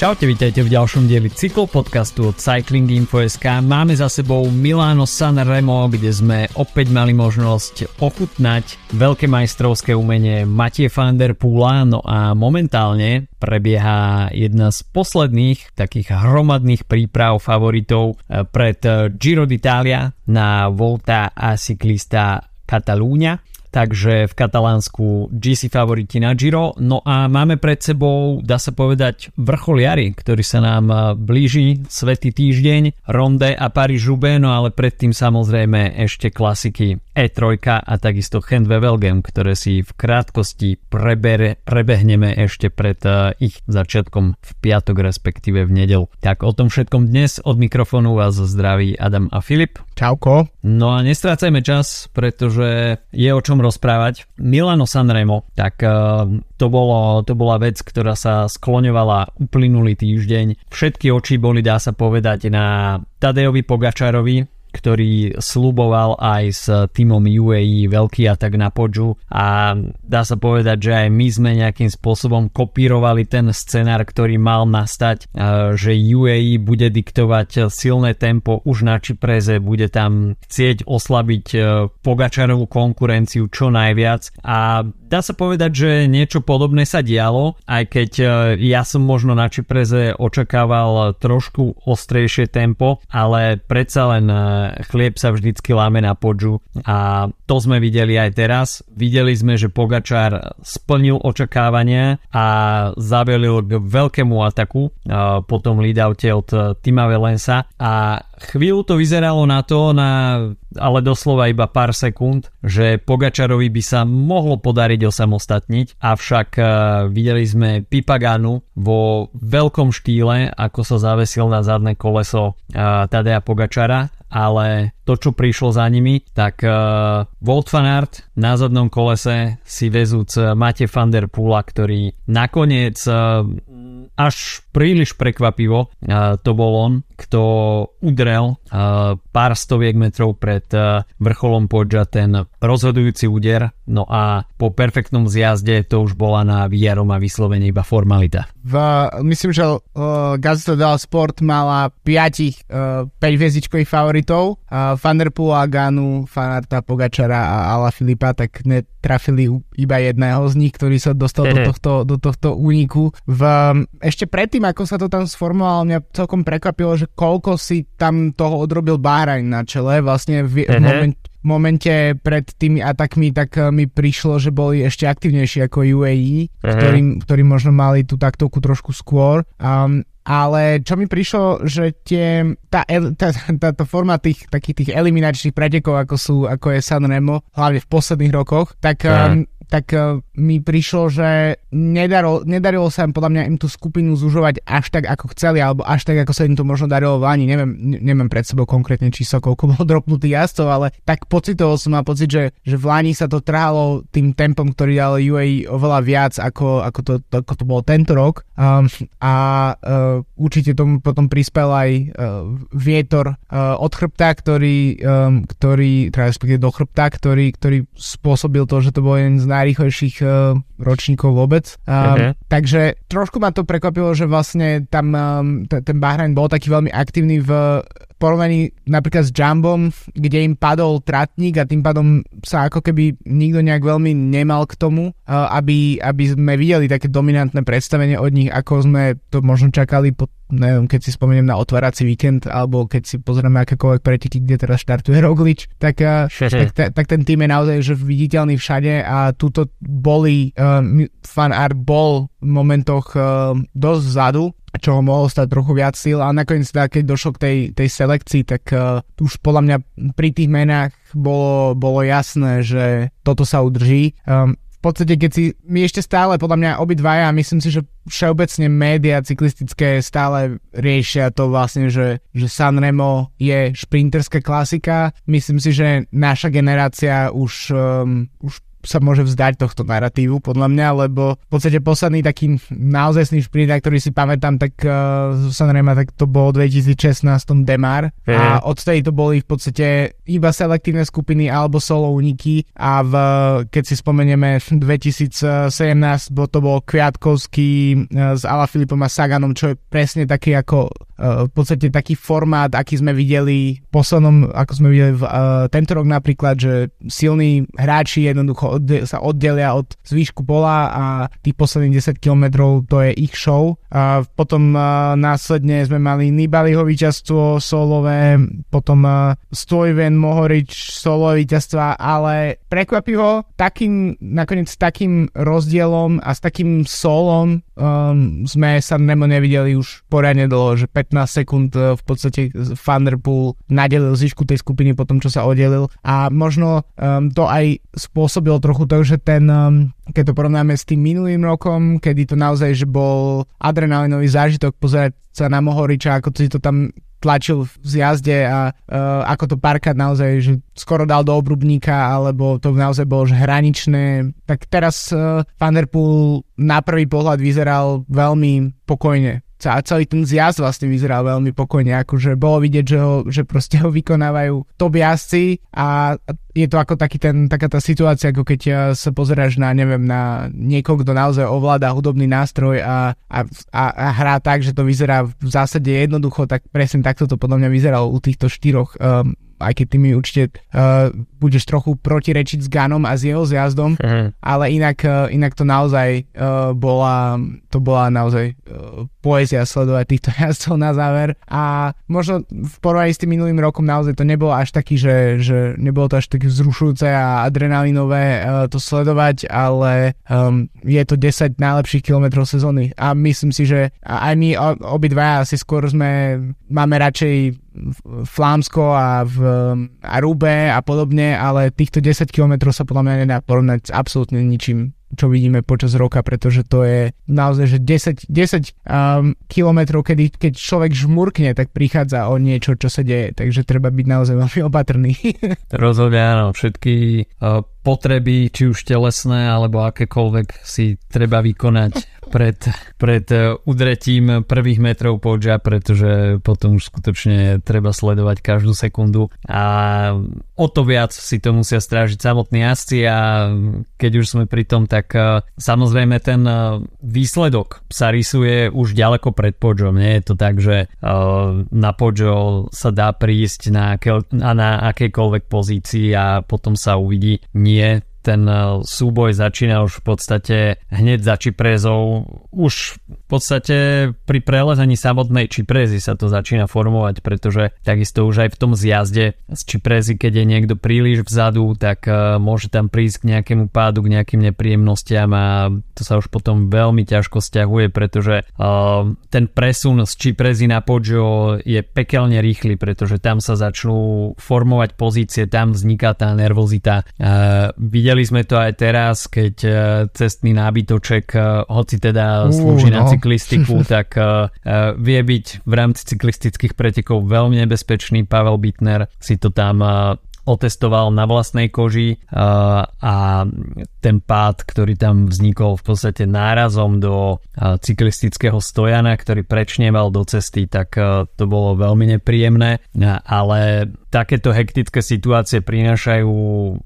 Čaute, vítajte v ďalšom dieli cyklo podcastu od Cycling Info.sk. Máme za sebou Milano Sanremo, kde sme opäť mali možnosť ochutnať veľké majstrovské umenie Matie van der Poola, no a momentálne prebieha jedna z posledných takých hromadných príprav favoritov eh, pred Giro d'Italia na Volta a Cyclista Catalúňa takže v Katalánsku GC favoriti na Giro. No a máme pred sebou, dá sa povedať, vrchol jary, ktorý sa nám eh, blíži, Svetý týždeň, Ronde a Paríž-Roubaix, no ale predtým samozrejme ešte klasiky E3 a takisto Hand Wevelgem, ktoré si v krátkosti prebere, prebehneme ešte pred uh, ich začiatkom v piatok, respektíve v nedel. Tak o tom všetkom dnes od mikrofónu vás zdraví Adam a Filip. Čauko. No a nestrácajme čas, pretože je o čom rozprávať. Milano Sanremo, tak uh, to, bolo, to bola vec, ktorá sa skloňovala uplynulý týždeň. Všetky oči boli, dá sa povedať, na Tadejovi Pogačarovi, ktorý sluboval aj s týmom UAE veľký atak na Podžu. A dá sa povedať, že aj my sme nejakým spôsobom kopírovali ten scenár, ktorý mal nastať, že UAE bude diktovať silné tempo už na Čipreze, bude tam chcieť oslabiť e, Pogačarovú konkurenciu čo najviac. A dá sa povedať, že niečo podobné sa dialo, aj keď e, ja som možno na Čipreze očakával trošku ostrejšie tempo, ale predsa len e, chlieb sa vždycky láme na podžu. A to sme videli aj teraz. Videli sme, že Pogačár splnil očakávania a zavelil k veľkému ataku po tom leadoute od Tima Velensa a chvíľu to vyzeralo na to, na, ale doslova iba pár sekúnd, že Pogačarovi by sa mohlo podariť osamostatniť, avšak uh, videli sme Pipaganu vo veľkom štýle, ako sa zavesil na zadné koleso uh, Tadea Pogačara ale to, čo prišlo za nimi, tak uh, Volt van Aert na zadnom kolese si vezúc Mate van der Poola, ktorý nakoniec uh, až príliš prekvapivo uh, to bol on, kto udrel uh, pár stoviek metrov pred uh, vrcholom Podža ten rozhodujúci úder, no a po perfektnom zjazde to už bola na a vyslovene iba formalita. V, myslím, že uh, Gazeta dello Sport mala 5 uh, 5 hviezdičkových favoritov, uh, Vanderpoola, Ganu, Fanarta, Pogačara a Ala Filipa, tak netrafili iba jedného z nich, ktorý sa dostal do tohto, do tohto úniku. V, ešte predtým, ako sa to tam sformovalo, mňa celkom prekvapilo, že koľko si tam toho odrobil Bahrain na čele, vlastne v, v moment, momente pred tými atakmi, tak eh, mi prišlo, že boli ešte aktivnejší ako UAE, uh-huh. ktorí, ktorí možno mali tú taktovku trošku skôr. Um, ale čo mi prišlo, že tie, tá, tá, táto forma tých takých tých eliminačných pretekov, ako sú, ako je Sanremo, hlavne v posledných rokoch, tak um, tak uh, mi prišlo, že nedarilo, nedarilo sa im podľa mňa im tú skupinu zužovať až tak, ako chceli, alebo až tak, ako sa im to možno darilo v Lani. Neviem, neviem pred sebou konkrétne číslo, koľko bolo dropnutých jazdcov, ale tak pocitovo som mal pocit, že, že v Lani sa to trhalo tým tempom, ktorý dal UAE oveľa viac, ako, ako, to, ako to bolo tento rok. Um, a uh, určite tomu potom prispel aj uh, vietor uh, od chrbta, ktorý, ktorý teda respektíve do chrbta, ktorý, ktorý spôsobil to, že to bol jeden z naj najrychlejších uh, ročníkov vôbec. Uh, uh-huh. Takže trošku ma to prekvapilo, že vlastne tam ten Bahrain bol taký veľmi aktívny v porovnaní napríklad s Jumbom, kde im padol tratník a tým pádom sa ako keby nikto nejak veľmi nemal k tomu, uh, aby, aby sme videli také dominantné predstavenie od nich, ako sme to možno čakali po neviem, keď si spomeniem na otvárací víkend, alebo keď si pozrieme akékoľvek preteky, kde teraz štartuje Roglič, tak, eh, tak, tak ten tým je naozaj že viditeľný všade a túto boli, um, fan art bol v momentoch um, dosť vzadu, čo ho mohlo stať trochu viac síl a nakoniec teda, keď došlo k tej, tej selekcii, tak uh, už podľa mňa pri tých menách bolo, bolo jasné, že toto sa udrží. Um, v podstate, keď si my ešte stále, podľa mňa obidvaja, myslím si, že všeobecne média cyklistické stále riešia to vlastne, že, že Sanremo je šprinterská klasika. Myslím si, že naša generácia už, um, už sa môže vzdať tohto narratívu, podľa mňa, lebo v podstate posledný taký naozajstný šprint, na ktorý si pamätám, tak uh, Sanrema, tak to bol 2016 Demar mm. a odtedy to boli v podstate iba selektívne skupiny alebo solo uniky a v, keď si spomenieme 2017, bo to bol Kviatkovský uh, s Filipom a Saganom, čo je presne taký ako v podstate taký formát, aký sme videli poslednom, ako sme videli v, uh, tento rok napríklad, že silní hráči jednoducho odde- sa oddelia od zvýšku pola a tých posledných 10 km to je ich show. A potom uh, následne sme mali Nibaliho víťazstvo solové, potom uh, Stojven, Mohorič solové víťazstva, ale prekvapivo takým, nakoniec takým rozdielom a s takým solom um, sme sa Nemo nevideli už poriadne dlho, že 15 sekúnd uh, v podstate Thunderpool nadelil zvyšku tej skupiny po tom, čo sa oddelil a možno um, to aj spôsobilo trochu to, že ten, um, keď to porovnáme s tým minulým rokom, kedy to naozaj že bol adrenalinový zážitok pozerať sa na Mohoriča, ako si to tam tlačil v zjazde a uh, ako to párkrát naozaj, že skoro dal do obrubníka, alebo to naozaj bolo že hraničné. Tak teraz uh, Van Der Poel na prvý pohľad vyzeral veľmi pokojne a celý ten zjazd vlastne vyzeral veľmi pokojne, akože bolo vidieť, že, ho, že proste ho vykonávajú top jazdci a je to ako taký ten, taká tá situácia, ako keď sa pozeráš na, neviem, na niekoho, kto naozaj ovláda hudobný nástroj a, a, a, a hrá tak, že to vyzerá v zásade jednoducho, tak presne takto to podľa mňa vyzeralo u týchto štyroch um, aj keď ty mi určite uh, budeš trochu protirečiť s Ganom a s jeho zjazdom, uh-huh. ale inak, uh, inak to naozaj uh, bola, to bola naozaj uh, poézia sledovať týchto jazdcov na záver a možno v porovnaní s tým minulým rokom naozaj to nebolo až taký, že, že nebolo to až také vzrušujúce a adrenalinové uh, to sledovať, ale um, je to 10 najlepších kilometrov sezóny a myslím si, že aj my obidva asi skôr sme, máme radšej Flámsko a v Arube a podobne, ale týchto 10 km sa podľa mňa nedá porovnať s absolútne ničím čo vidíme počas roka, pretože to je naozaj, že 10, 10 um, kilometrov, kedy, keď človek žmurkne, tak prichádza o niečo, čo sa deje, takže treba byť naozaj veľmi opatrný. Rozhodne áno, všetky uh, potreby, či už telesné alebo akékoľvek si treba vykonať pred, pred e, udretím prvých metrov podža, pretože potom už skutočne treba sledovať každú sekundu a o to viac si to musia strážiť samotní jazdci a keď už sme pri tom, tak e, samozrejme ten e, výsledok sa rysuje už ďaleko pred podžom. Nie je to tak, že na podžo sa dá prísť na, akejkoľvek pozícii a potom sa uvidí. Nie, nie ten eh, súboj začína už v podstate hneď za Čiprezou. Už v podstate pri prelezení samotnej Čiprezy sa to začína formovať, pretože takisto už aj v tom zjazde z Čiprezy, keď je niekto príliš vzadu, tak eh, môže tam prísť k nejakému pádu, k nejakým nepríjemnostiam a to sa už potom veľmi ťažko stiahuje, pretože uh, ten presun z Čiprezy na Poggio je pekelne rýchly, pretože tam sa začnú formovať pozície, tam vzniká tá nervozita. Uh, Videli sme to aj teraz, keď e, cestný nábytoček, e, hoci teda slúži uh, no. na cyklistiku, tak uh, vie byť v rámci cyklistických pretekov veľmi nebezpečný. Pavel Bitner si to tam otestoval na vlastnej koži a ten pád, ktorý tam vznikol v podstate nárazom do cyklistického stojana, ktorý prečnieval do cesty, tak to bolo veľmi nepríjemné, ale takéto hektické situácie prinášajú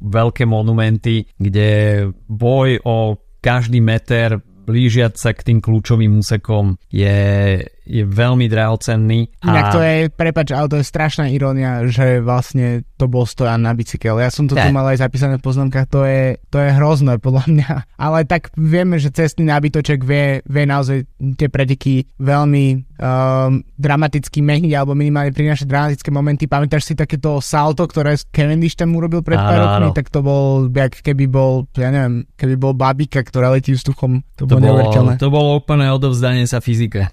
veľké monumenty, kde boj o každý meter blížiať sa k tým kľúčovým úsekom je je veľmi drahocenný. A... Inak to je, prepač, ale to je strašná irónia, že vlastne to bol stojan na bicykel. Ja som to tu mal aj zapísané v poznámkach, to je, to je hrozné podľa mňa. Ale tak vieme, že cestný nábytoček vie, vie naozaj tie preteky veľmi um, dramaticky meniť alebo minimálne prinášať dramatické momenty. Pamätáš si takéto salto, ktoré Cavendish tam urobil pred pár rokmi? Tak to bol, jak keby bol, ja neviem, keby bol babika, ktorá letí vzduchom. To, to bolo, to bolo úplné odovzdanie sa fyzike.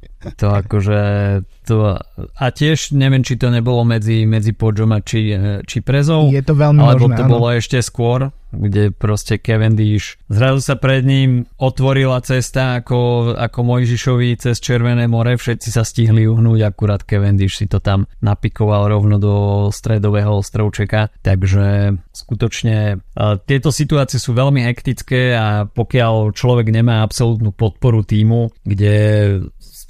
To akože to, a tiež neviem, či to nebolo medzi, medzi Podžom a či, či Prezou. Je to veľmi alebo možné, to áno. bolo ešte skôr, kde proste Cavendish zrazu sa pred ním otvorila cesta ako, ako Mojžišovi cez Červené more, všetci sa stihli uhnúť, akurát Cavendish si to tam napikoval rovno do stredového ostrovčeka, takže skutočne uh, tieto situácie sú veľmi hektické a pokiaľ človek nemá absolútnu podporu týmu, kde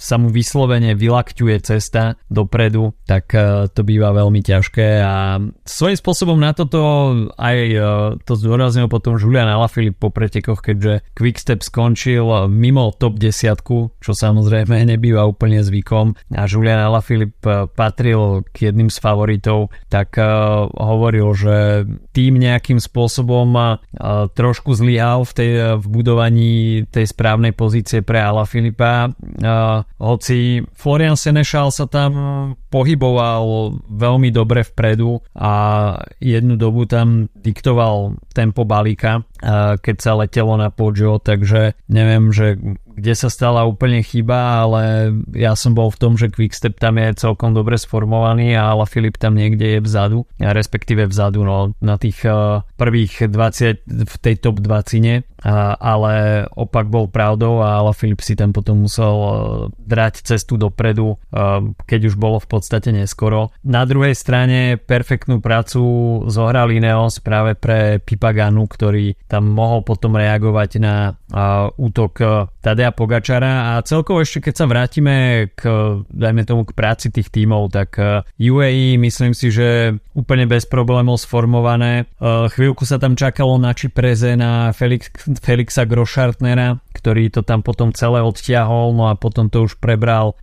sa mu vyslovene vylakťuje cesta dopredu, tak e, to býva veľmi ťažké a svojím spôsobom na toto aj e, to zdôraznil potom Julian Alaphilippe po pretekoch, keďže Quickstep skončil mimo top 10, čo samozrejme nebýva úplne zvykom. A Julian Alaphilippe e, patril k jedným z favoritov, tak hovoril, že tým nejakým spôsobom trošku zlyhal v, tej, v budovaní tej správnej pozície pre Alaphilippa hoci Florian Senešal sa tam pohyboval veľmi dobre vpredu a jednu dobu tam diktoval tempo balíka, keď sa letelo na Poggio, takže neviem, že kde sa stala úplne chyba, ale ja som bol v tom, že Quickstep tam je celkom dobre sformovaný a Ala Filip tam niekde je vzadu, respektíve vzadu no, na tých uh, prvých 20 v tej top 20, uh, ale opak bol pravdou a Ala Filip si tam potom musel uh, drať cestu dopredu, uh, keď už bolo v podstate neskoro. Na druhej strane perfektnú prácu zohral Ineos práve pre Pipaganu, ktorý tam mohol potom reagovať na útok Tadea Pogačara a celkovo ešte keď sa vrátime k, dajme tomu k práci tých tímov, tak UAE myslím si, že úplne bez problémov sformované. Chvíľku sa tam čakalo na Čipreze na Felix, Felixa Grošartnera, ktorý to tam potom celé odtiahol, no a potom to už prebral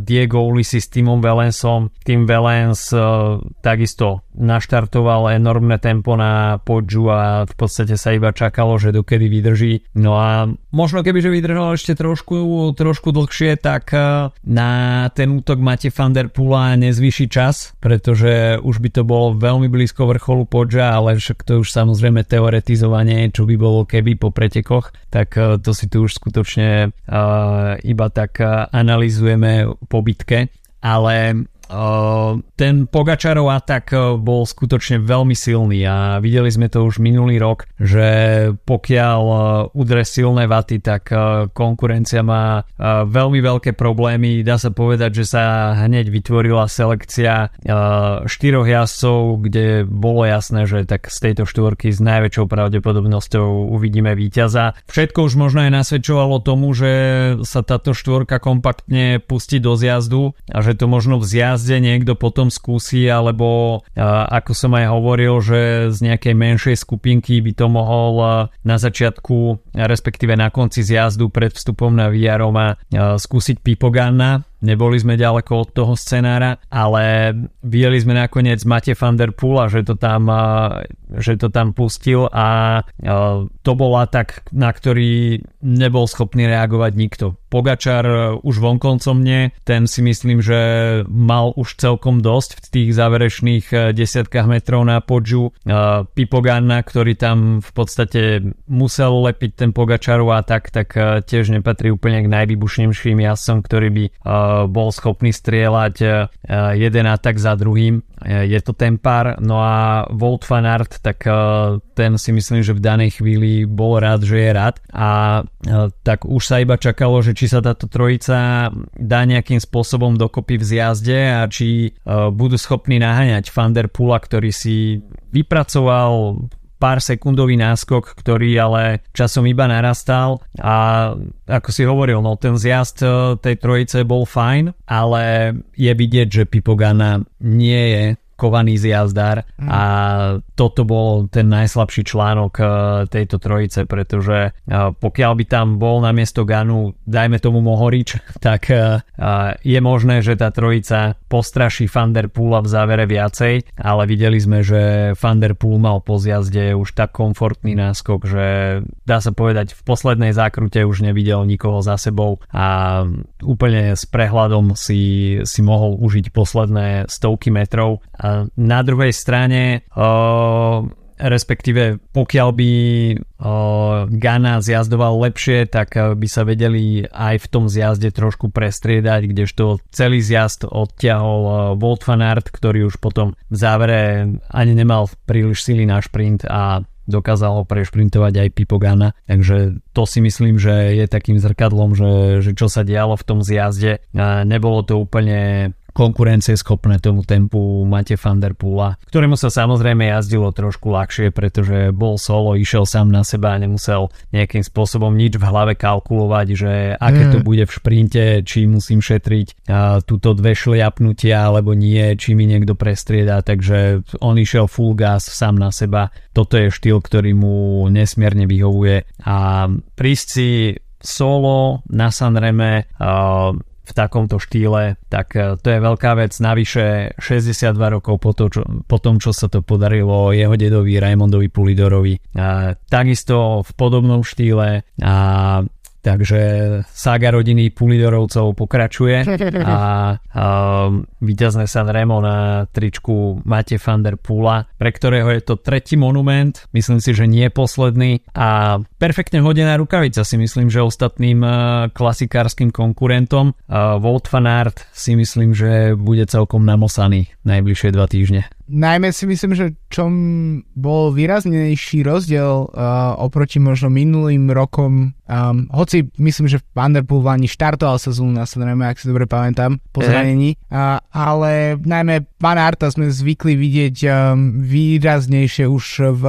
Diego Ulisi s Timom Velensom. Tim Velens uh, takisto naštartoval enormné tempo na Podžu a v podstate sa iba čakalo, že dokedy vydrží. No a možno keby, že vydržal ešte trošku, trošku dlhšie, tak e, na ten útok máte van der Pula nezvýši čas, pretože už by to bolo veľmi blízko vrcholu Podža, ale však to už samozrejme teoretizovanie, čo by bolo keby po pretekoch, tak e, to si tu už skutočne uh, iba tak analizujeme po bitke. Ale ten Pogačarov atak bol skutočne veľmi silný a videli sme to už minulý rok, že pokiaľ udre silné vaty, tak konkurencia má veľmi veľké problémy. Dá sa povedať, že sa hneď vytvorila selekcia štyroch jazdcov, kde bolo jasné, že tak z tejto štvorky s najväčšou pravdepodobnosťou uvidíme víťaza. Všetko už možno aj nasvedčovalo tomu, že sa táto štvorka kompaktne pustí do zjazdu a že to možno v zjazdu jazde niekto potom skúsi, alebo ako som aj hovoril, že z nejakej menšej skupinky by to mohol na začiatku, respektíve na konci zjazdu pred vstupom na Viaroma skúsiť Pipoganna, neboli sme ďaleko od toho scenára, ale videli sme nakoniec Mate van der Poel a že to tam, že to tam pustil a to bol atak, na ktorý nebol schopný reagovať nikto. Pogačar už vonkoncom nie, ten si myslím, že mal už celkom dosť v tých záverečných desiatkách metrov na podžu. Pipoganna, ktorý tam v podstate musel lepiť ten Pogačarov atak, tak tiež nepatrí úplne k najvybušnejším jazdcom, ktorý by bol schopný strieľať e, jeden atak za druhým. E, je to Tempar, no a Volt van Aert, tak e, ten si myslím, že v danej chvíli bol rád, že je rád a tak už sa iba čakalo, že či sa táto trojica dá nejakým spôsobom dokopy v zjazde a či budú schopní naháňať Van der Pula, ktorý si vypracoval pár sekundový náskok, ktorý ale časom iba narastal. A ako si hovoril, no ten zjazd e, tej trojice bol fajn, ale je vidieť, že Pipogana nie je kovaný zjazdár mm. a toto bol ten najslabší článok e, tejto trojice, pretože e, pokiaľ by tam bol na miesto Ganu, dajme tomu Mohorič, tak e, je možné, že tá trojica postraší Van der Poola v závere viacej, ale videli sme, že Van der Pool mal po zjazde už tak komfortný náskok, že dá sa povedať v poslednej zákrute už nevidel nikoho za sebou a úplne s prehľadom si, si mohol užiť posledné stovky metrov a na druhej strane respektíve pokiaľ by Gana zjazdoval lepšie, tak by sa vedeli aj v tom zjazde trošku prestriedať, kdežto celý zjazd odťahol Volt Fanart, ktorý už potom v závere ani nemal príliš sily na šprint a dokázal ho prešprintovať aj Pipo Gana, takže to si myslím, že je takým zrkadlom, že, že čo sa dialo v tom zjazde. Nebolo to úplne konkurencieschopné tomu tempu Mate van der Poola, ktorému sa samozrejme jazdilo trošku ľahšie, pretože bol solo, išiel sám na seba a nemusel nejakým spôsobom nič v hlave kalkulovať, že aké to mm. bude v šprinte, či musím šetriť a, túto dve šliapnutia alebo nie, či mi niekto prestrieda, takže on išiel full gas sám na seba. Toto je štýl, ktorý mu nesmierne vyhovuje a prísť si solo na Sanreme uh, v takomto štýle, tak e, to je veľká vec. Navyše 62 rokov po, to, čo, po tom, čo sa to podarilo jeho dedovi Raimondovi Pulidorovi. A, takisto v podobnom štýle a Takže sága rodiny Pulidorovcov pokračuje a, a víťazné San Remo na tričku Mate van der Pula, pre ktorého je to tretí monument, myslím si, že nie posledný. A perfektne hodená rukavica si myslím, že ostatným klasikárskym konkurentom. Volt van Aert si myslím, že bude celkom namosaný najbližšie dva týždne najmä si myslím, že čom bol výraznejší rozdiel uh, oproti možno minulým rokom, um, hoci myslím, že Van der Poel ani štartoval sezónu na Sanreme, ak si dobre pamätám, po zranení, uh, ale najmä Van Arta sme zvykli vidieť um, výraznejšie už v,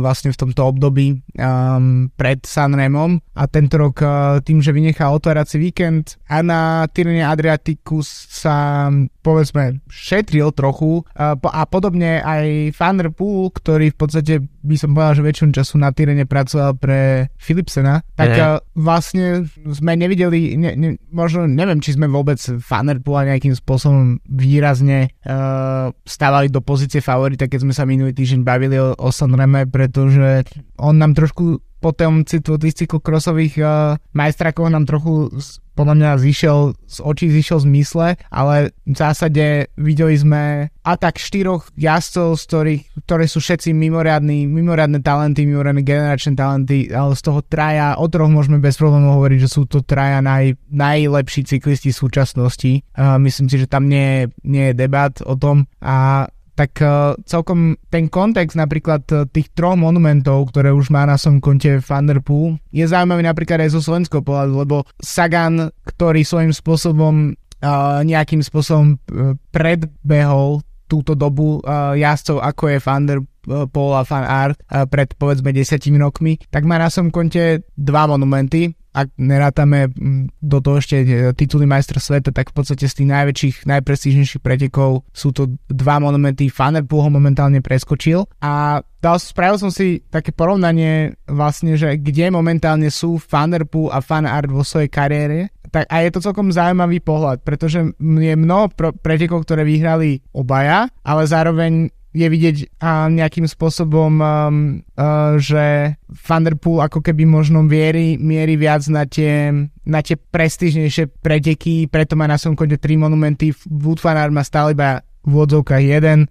vlastne v tomto období um, pred Sanremom a tento rok uh, tým, že vynechal otvárací víkend a na Tyrene Adriaticus sa povedzme šetril trochu uh, a po podobne aj Van der Poel, ktorý v podstate by som povedal, že väčšinu času na Tyrene pracoval pre Philipsena, tak uh vlastne sme nevideli, ne, ne, možno neviem, či sme vôbec Van der nejakým spôsobom výrazne uh, stávali do pozície favorita, keď sme sa minulý týždeň bavili o, o Sanreme, pretože on nám trošku po tom cyklokrossových uh, majstrakoch nám trochu podľa mňa zišiel z očí, zišiel z mysle, ale v zásade videli sme atak štyroch jazdcov, z ktorých, ktoré sú všetci mimoriadní, mimoriadne talenty, mimoriadne generačné talenty, ale z toho traja, o troch môžeme bez problémov hovoriť, že sú to traja naj, najlepší cyklisti v súčasnosti. Uh, myslím si, že tam nie, nie je debat o tom a tak uh, celkom ten kontext napríklad uh, tých troch monumentov, ktoré už má na som konte Thunderpool, je zaujímavý napríklad aj zo slovenského pohľadu, lebo Sagan, ktorý svojím spôsobom uh, nejakým spôsobom predbehol túto dobu jazdcov, ako je Paul a Fan Art pred povedzme desiatimi rokmi, tak má na som konte dva monumenty ak nerátame mm, do toho ešte e, tituly majstra sveta, tak v podstate z tých najväčších, najprestížnejších pretekov sú to dva monumenty. Fanerpool ho momentálne preskočil a dal, spravil som si také porovnanie vlastne, že kde momentálne sú Fanerpool a Fanart vo svojej kariére. Tak, a je to celkom zaujímavý pohľad, pretože je mnoho pretekov, ktoré vyhrali obaja, ale zároveň je vidieť uh, nejakým spôsobom, um, uh, že Thunderpool ako keby možno mierí, mierí viac na tie, na tie prestížnejšie preteky, preto má na svojom konte tri monumenty. Wood má stále iba v úvodzovkách jeden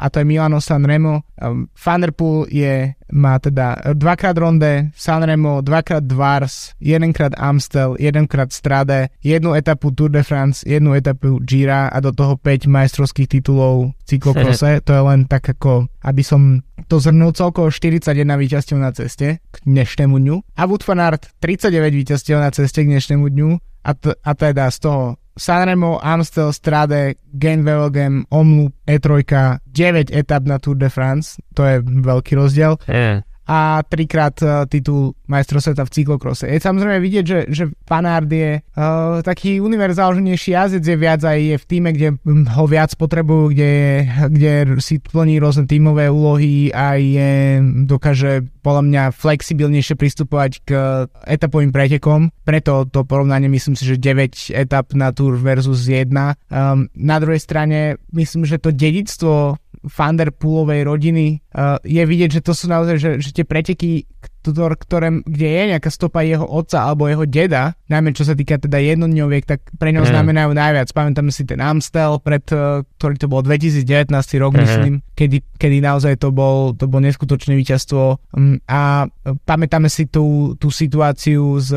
a to je Milano Sanremo. Thunderpool je, má teda dvakrát Ronde, Sanremo, dvakrát Dvars, jedenkrát Amstel, jedenkrát Strade, jednu etapu Tour de France, jednu etapu Gira a do toho 5 majstrovských titulov v cyklokrose. to je len tak ako, aby som to zhrnul celkovo 41 víťazstiev na ceste k dnešnému dňu a Wood 39 víťazstiev na ceste k dnešnému dňu a, t- a teda z toho Sanremo, Amstel, Strade, Gain Velogem, Omloop, E3, 9 etap na Tour de France, to je veľký rozdiel. Yeah a trikrát uh, titul majstro sveta v cyklokrose. Je samozrejme vidieť, že, že Panard je uh, taký univerzálnejší jazdec, je viac aj je v týme, kde ho viac potrebujú, kde, kde si plní rôzne tímové úlohy a je, dokáže podľa mňa flexibilnejšie pristupovať k etapovým pretekom. Preto to porovnanie myslím si, že 9 etap na Tour versus 1. Um, na druhej strane myslím, že to dedictvo Vanderpoolovej rodiny uh, je vidieť, že to sú naozaj, že, že tie preteky, ktoré, kde je nejaká stopa jeho otca alebo jeho deda, najmä čo sa týka teda jednodňoviek, tak pre ňo mm. znamenajú najviac. Pamätáme si ten Amstel, pred, e, ktorý to bol 2019 rok, mm. myslím, kedy, kedy naozaj to bol, to bol neskutočné víťazstvo. Mm, a pamätáme si tú, tú situáciu z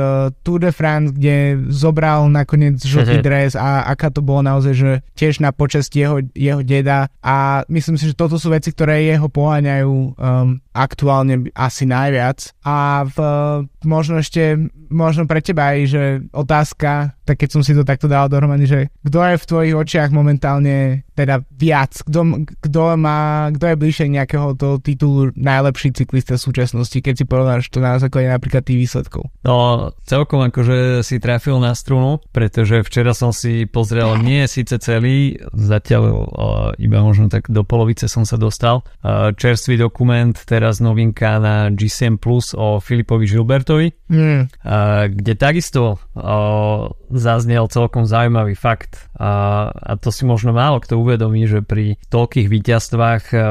Tour de France, kde zobral nakoniec žltý mm. dres a aká to bolo naozaj, že tiež na počest jeho, jeho deda a myslím si, že toto sú veci, ktoré jeho poháňajú um, aktuálne asi najviac. A v, možno ešte, možno pre teba aj, že otázka, tak keď som si to takto dal dohromady, že kto je v tvojich očiach momentálne teda viac, kto, kto, má, kto je bližšie nejakého toho titulu najlepší cyklista v súčasnosti, keď si porovnáš to na základe napríklad tých výsledkov? No, celkom akože si trafil na strunu, pretože včera som si pozrel, nie síce celý, zatiaľ uh, iba možno tak do polovice som sa dostal, uh, čerstvý dokument, teraz novinka na GCM Plus o Filipovi Žilbertovi, mm. uh, kde takisto zaznel celkom zaujímavý fakt a, a to si možno málo kto uvedomí, že pri toľkých víťazstvách uh,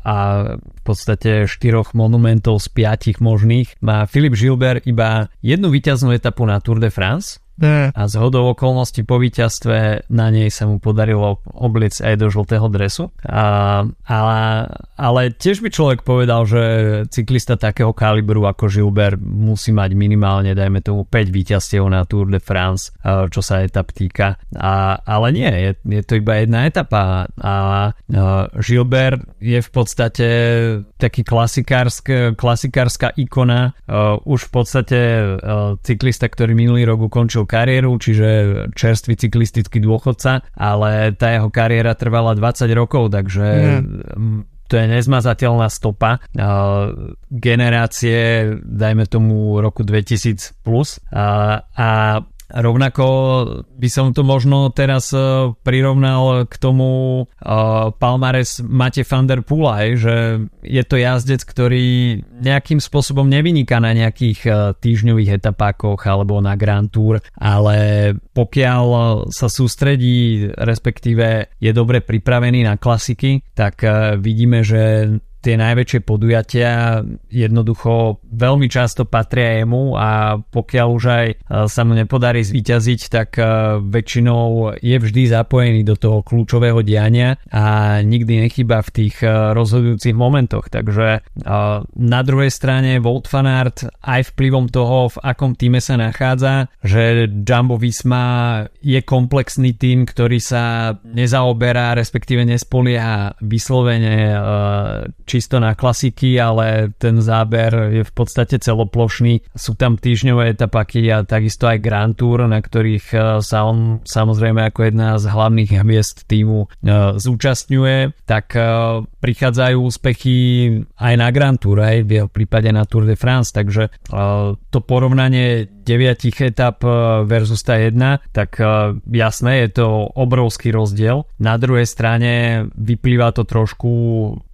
a v podstate štyroch monumentov z piatich možných má Filip Žilber iba jednu víťaznú etapu na Tour de France a z hodou okolností po víťazstve na nej sa mu podarilo obliec aj do žltého dresu. A, ale, ale tiež by človek povedal, že cyklista takého kalibru ako Gilbert musí mať minimálne, dajme tomu, 5 víťazstiev na Tour de France, čo sa etap týka. A, ale nie, je, je to iba jedna etapa. A, a Gilbert je v podstate taký klasikárska ikona. Už v podstate cyklista, ktorý minulý rok ukončil kariéru, čiže čerstvý cyklistický dôchodca, ale tá jeho kariéra trvala 20 rokov, takže mm. to je nezmazateľná stopa uh, generácie, dajme tomu roku 2000 plus uh, a Rovnako by som to možno teraz e, prirovnal k tomu uh, Palmares Mate van der Pula, že je to jazdec, ktorý nejakým spôsobom nevyniká na nejakých uh, týždňových etapákoch alebo na Grand Tour, ale pokiaľ sa sústredí, respektíve je dobre pripravený na klasiky, tak vidíme, že tie najväčšie podujatia jednoducho veľmi často patria jemu a pokiaľ už aj e, sa mu nepodarí zvíťaziť, tak e, väčšinou je vždy zapojený do toho kľúčového diania a nikdy nechyba v tých e, rozhodujúcich momentoch. Takže na druhej strane Volt Fanart aj vplyvom toho, v akom týme sa nachádza, že Jumbo Visma je komplexný tým, ktorý sa nezaoberá, respektíve nespolieha vyslovene čisto na klasiky, ale ten záber je v podstate celoplošný. Sú tam týždňové etapaky a takisto aj Grand Tour, na ktorých e, sa on samozrejme ako jedna z hlavných hviezd týmu e, zúčastňuje, tak e, prichádzajú úspechy aj na Grand Tour, aj v jeho prípade na Tour de France, takže to porovnanie 9 etap versus tá jedna, tak jasné, je to obrovský rozdiel. Na druhej strane vyplýva to trošku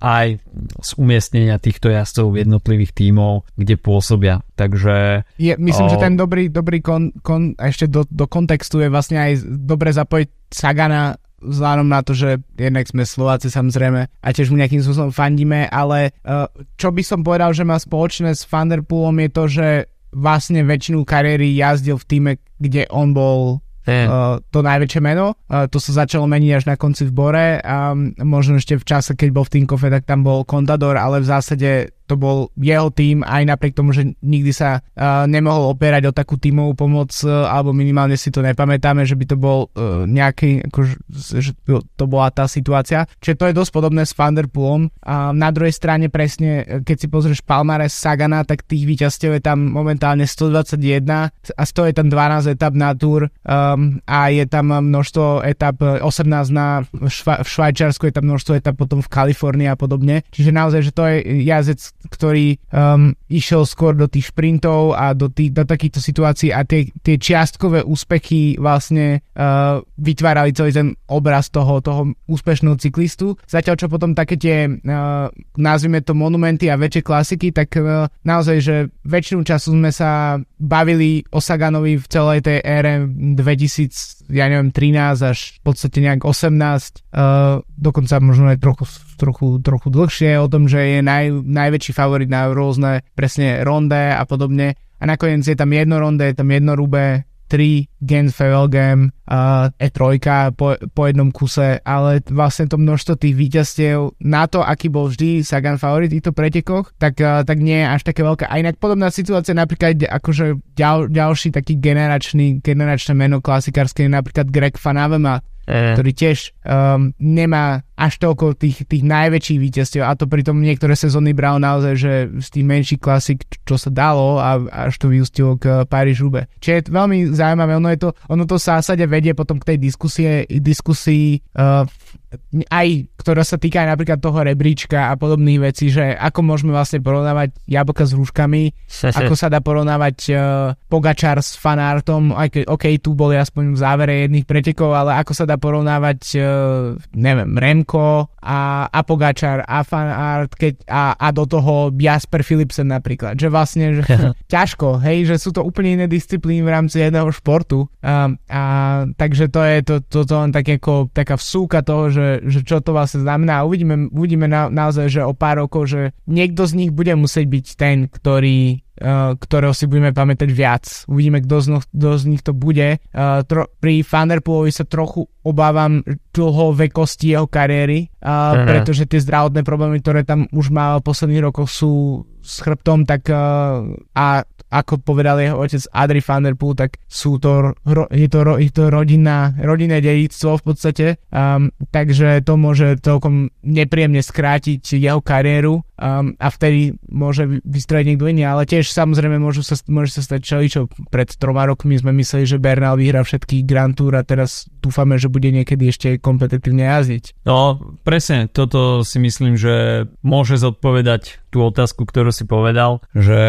aj z umiestnenia týchto jazdcov v jednotlivých tímov, kde pôsobia. Takže... Je, myslím, o... že ten dobrý, dobrý kon, kon, ešte do, do kontextu je vlastne aj dobre zapojiť Sagana vzhľadom na to, že jednak sme Slováci samozrejme a tiež mu nejakým spôsobom fandíme, ale uh, čo by som povedal, že má spoločné s Vanderpoolom je to, že vlastne väčšinu kariéry jazdil v týme, kde on bol uh, to najväčšie meno. Uh, to sa začalo meniť až na konci v Bore a možno ešte v čase, keď bol v Tinkofe, tak tam bol Contador, ale v zásade to bol jeho tým, aj napriek tomu, že nikdy sa uh, nemohol opierať o takú tímovú pomoc, uh, alebo minimálne si to nepamätáme, že by to bol uh, nejaký, ako, že to bola tá situácia. Čiže to je dosť podobné s Vanderpoolom. A na druhej strane presne, keď si pozrieš Palmares Sagana, tak tých víťazstiev je tam momentálne 121 a z toho je tam 12 etap na Tour um, a je tam množstvo etap, 18 na Šva- v Švajčiarsku je tam množstvo etap potom v Kalifornii a podobne. Čiže naozaj, že to je jazdec, ktorý um, išiel skôr do tých šprintov a do, tých, do takýchto situácií a tie, tie čiastkové úspechy vlastne uh, vytvárali celý ten obraz toho, toho úspešného cyklistu. Zatiaľ, čo potom také tie, uh, nazvime to monumenty a väčšie klasiky, tak uh, naozaj, že väčšinu času sme sa bavili o Saganovi v celej tej ére 2000 ja neviem, 13 až v podstate nejak 18, uh, dokonca možno aj trochu, trochu, trochu dlhšie o tom, že je naj, najväčší favorit na rôzne presne ronde a podobne. A nakoniec je tam jedno ronde, je tam jedno rube, 3 Gens Farewell Game, uh, E3 po, po jednom kuse, ale vlastne to množstvo tých víťazstiev na to, aký bol vždy Sagan favorit v týchto pretekoch, tak, uh, tak nie je až také veľké. A inak podobná situácia napríklad akože ďal, ďalší taký generačný, generačné meno klasikárske je napríklad Greg Van Avermaet, e. ktorý tiež um, nemá až toľko tých, tých najväčších víťazstiev a to pritom niektoré sezóny bral naozaj, že z tých menších klasik, čo sa dalo a až to vyústilo k Paríž Rube. Čiže je veľmi zaujímavé, ono, je to, ono to v zásade vedie potom k tej diskusie, diskusii uh, aj ktorá sa týka aj napríklad toho rebríčka a podobných vecí, že ako môžeme vlastne porovnávať jablka s rúškami, ako sa dá porovnávať uh, Pogačar s fanartom, aj keď OK, tu boli aspoň v závere jedných pretekov, ale ako sa dá porovnávať, uh, neviem, Remko a, a Pogačar a fanart keď, a, a do toho Jasper Philipsen napríklad, že vlastne že, ťažko, hej, že sú to úplne iné disciplíny v rámci jedného športu um, a takže to je to, to, to len tak ako, taká vsúka toho, že, že čo to vlastne znamená. Uvidíme, uvidíme na, naozaj, že o pár rokov, že niekto z nich bude musieť byť ten, ktorý ktorého si budeme pamätať viac. Uvidíme, kto z, no, kto z nich to bude. Uh, tro, pri Thunderpoolovi sa trochu obávam dlho vekosti jeho kariéry, uh, pretože tie zdravotné problémy, ktoré tam už má v posledných rokoch sú s chrbtom, tak uh, a ako povedal jeho otec Adri van der Poel, tak sú to, je to, je to rodinná, rodinné dedictvo v podstate, um, takže to môže celkom nepríjemne skrátiť jeho kariéru um, a vtedy môže vystrojiť niekto iný, ale tiež samozrejme môžu sa, môže sa stať čo Pred troma rokmi sme mysleli, že Bernal vyhrá všetky Grand Tour a teraz dúfame, že bude niekedy ešte kompetitívne jazdiť. No, presne, toto si myslím, že môže zodpovedať tú otázku, ktorú si povedal, že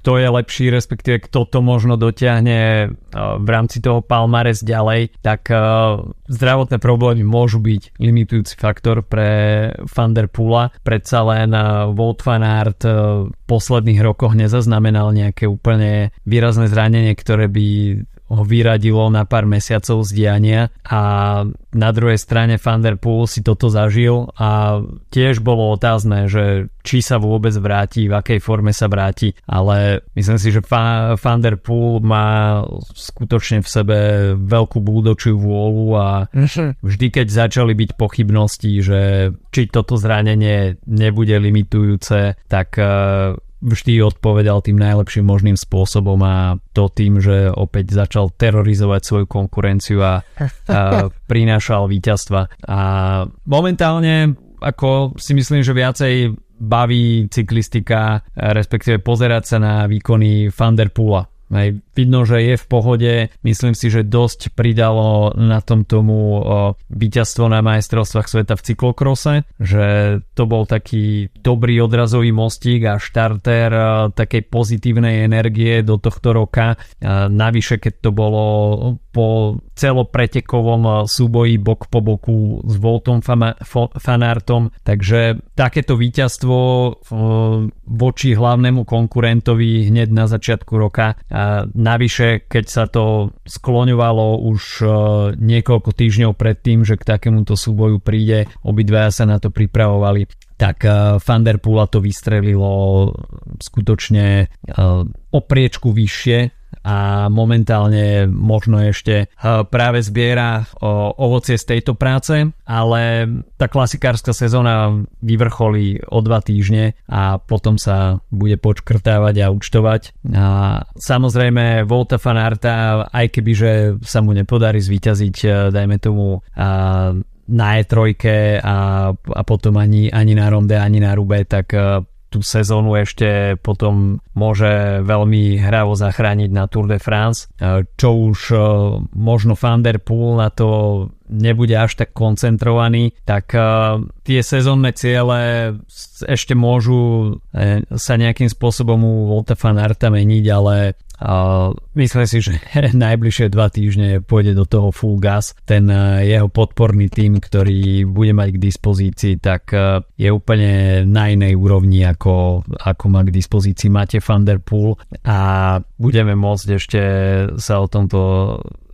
kto je lepší, respektíve kto to možno dotiahne uh, v rámci toho Palmares ďalej, tak uh, zdravotné problémy môžu byť limitujúci faktor pre Van der Poola. Predsa len uh, Wout van Aert v posledných rokoch nezaznamenal nejaké úplne výrazné zranenie, ktoré by ho vyradilo na pár mesiacov z diania a na druhej strane Van der Poel si toto zažil a tiež bolo otázne, že či sa vôbec vráti, v akej forme sa vráti, ale myslím si, že Van der Poel má skutočne v sebe veľkú búdočiu vôľu a mhm. vždy keď začali byť pochybnosti, že či toto zranenie nebude limitujúce, tak vždy odpovedal tým najlepším možným spôsobom a to tým, že opäť začal terorizovať svoju konkurenciu a, a prinášal víťazstva. A momentálne ako si myslím, že viacej baví cyklistika, respektíve pozerať sa na výkony Thunderpoola aj vidno, že je v pohode. Myslím si, že dosť pridalo na tom tomu víťazstvo na majstrovstvách sveta v cyklokrose, že to bol taký dobrý odrazový mostík a štarter takej pozitívnej energie do tohto roka. Navyše, keď to bolo po celopretekovom súboji bok po boku s Voltom Fanartom, takže takéto víťazstvo voči hlavnému konkurentovi hneď na začiatku roka navyše, keď sa to skloňovalo už e, niekoľko týždňov pred tým, že k takémuto súboju príde, obidvaja sa na to pripravovali, tak e, Van to vystrelilo skutočne e, o priečku vyššie a momentálne možno ešte práve zbiera ovocie z tejto práce, ale tá klasikárska sezóna vyvrcholí o dva týždne a potom sa bude počkrtávať a účtovať. A samozrejme Volta Fanarta, aj keby že sa mu nepodarí zvíťaziť, dajme tomu na E3 a, a potom ani, ani na Ronde, ani na Rube, tak tú sezónu ešte potom môže veľmi hravo zachrániť na Tour de France, čo už e, možno Van der Poel na to nebude až tak koncentrovaný, tak e, tie sezónne ciele ešte môžu e, sa nejakým spôsobom u Volta van Arta meniť, ale Uh, myslím si, že najbližšie dva týždne pôjde do toho full gas. Ten uh, jeho podporný tým, ktorý bude mať k dispozícii, tak uh, je úplne na inej úrovni, ako, ako má k dispozícii Mate van der a budeme môcť ešte sa o tomto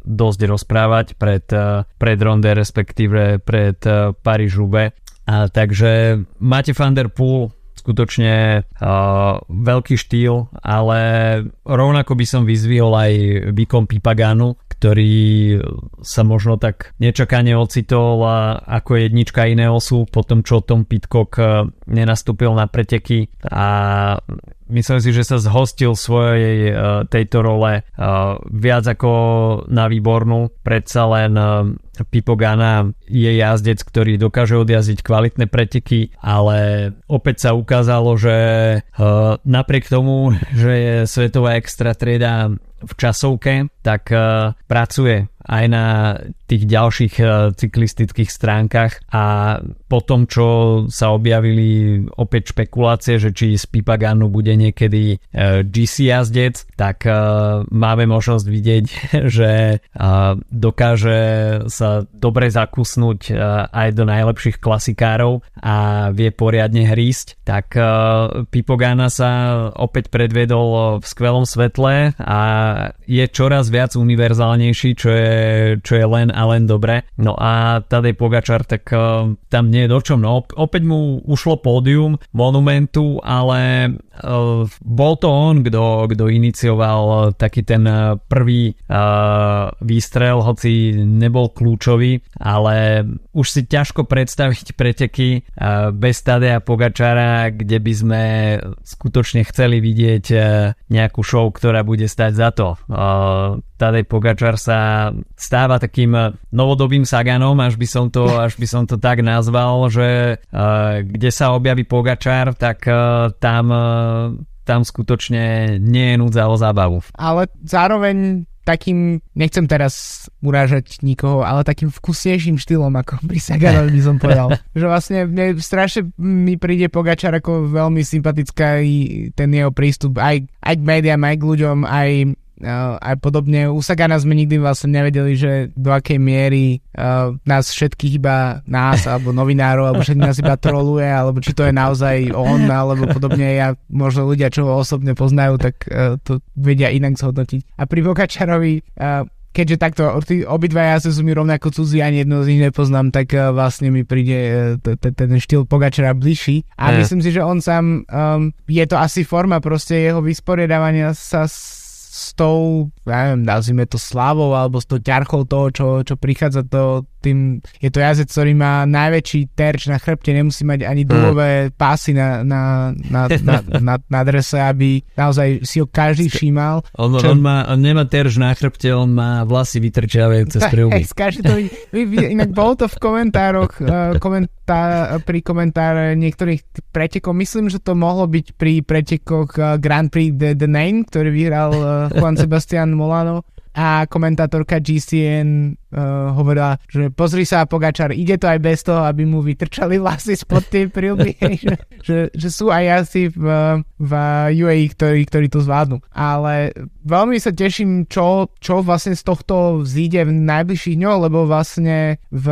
dosť rozprávať pred, pred Ronde, respektíve pred Paríž-Roubaix. A takže máte Van der Poel, skutočne uh, veľký štýl, ale rovnako by som vyzvihol aj výkon Pipagánu, ktorý sa možno tak nečakane ocitol ako jednička iného sú po tom, čo Tom Pitcock nenastúpil na preteky a myslím si, že sa zhostil svojej tejto role viac ako na výbornú. Predsa len Pipo Gana je jazdec, ktorý dokáže odjazdiť kvalitné preteky, ale opäť sa ukázalo, že napriek tomu, že je svetová extra trieda v časovke, tak pracuje aj na tých ďalších eh, cyklistických stránkach. A po tom, čo sa objavili opäť špekulácie, že či z Pipaganu bude niekedy eh, GC jazdec, tak eh, máme možnosť vidieť, že dokáže sa dobre zakusnúť aj do najlepších klasikárov a vie poriadne hrísť, tak Pipogana sa opäť predvedol v skvelom svetle a je čoraz viac univerzálnejší, čo je, čo je len a len dobre. No a Tadej Pogačar, tak uh, tam nie je dočom. No opäť mu ušlo pódium Monumentu, ale uh, bol to on, kto, kto inicioval taký ten prvý uh, výstrel, hoci nebol kľúčový, ale už si ťažko predstaviť preteky bez Tadeja Pogačara, kde by sme skutočne chceli vidieť nejakú show, ktorá bude stať za to. Uh, Tadej Pogačar sa stáva takým novodobým Saganom, až by som to, až by som to tak nazval, že uh, kde sa objaví Pogačar, tak uh, tam, tam skutočne nie je núdza o zábavu. Ale zároveň takým, nechcem teraz urážať nikoho, ale takým vkusnejším štýlom ako pri Saganovi by som povedal. že vlastne mne strašne mi príde Pogačar ako veľmi sympatická ten jeho prístup aj, aj k médiám, aj k ľuďom, aj aj podobne. U Sagana sme nikdy vlastne nevedeli, že do akej miery uh, nás všetkých iba nás, alebo novinárov, alebo všetkých nás iba troluje, alebo či to je naozaj on, alebo podobne. Ja, možno ľudia, čo ho osobne poznajú, tak uh, to vedia inak zhodnotiť. A pri Bokačarovi uh, keďže takto obidva ja sú mi rovnako cudzí, ani jedno z nich nepoznám, tak uh, vlastne mi príde uh, ten štýl Pogačara bližší. A myslím si, že on sám, um, je to asi forma proste jeho vysporiadávania sa s s tou, ja neviem, nazvime to slavou alebo s tou ťarchou toho, čo, čo prichádza to, tým, je to jazdec, ktorý má najväčší terč na chrbte, nemusí mať ani dúhové pásy na, na, na, na, na, na drese, aby naozaj si ho každý všímal. On, čo... on, má, on nemá terč na chrbte, on má vlasy vytrčiavajúce z to, inak bolo to v komentároch, uh, komentá, pri komentáre niektorých pretekov, myslím, že to mohlo byť pri pretekoch uh, Grand Prix de, de Nain, ktorý vyhral uh, Juan Sebastian Molano a komentátorka GCN uh, hovorila, že pozri sa Pogačar, ide to aj bez toho, aby mu vytrčali vlasy spod tej prilby, že, že, že sú aj asi v, v UAE, ktorí, ktorí to zvládnu. Ale veľmi sa teším, čo, čo vlastne z tohto vzíde v najbližších dňoch, lebo vlastne v,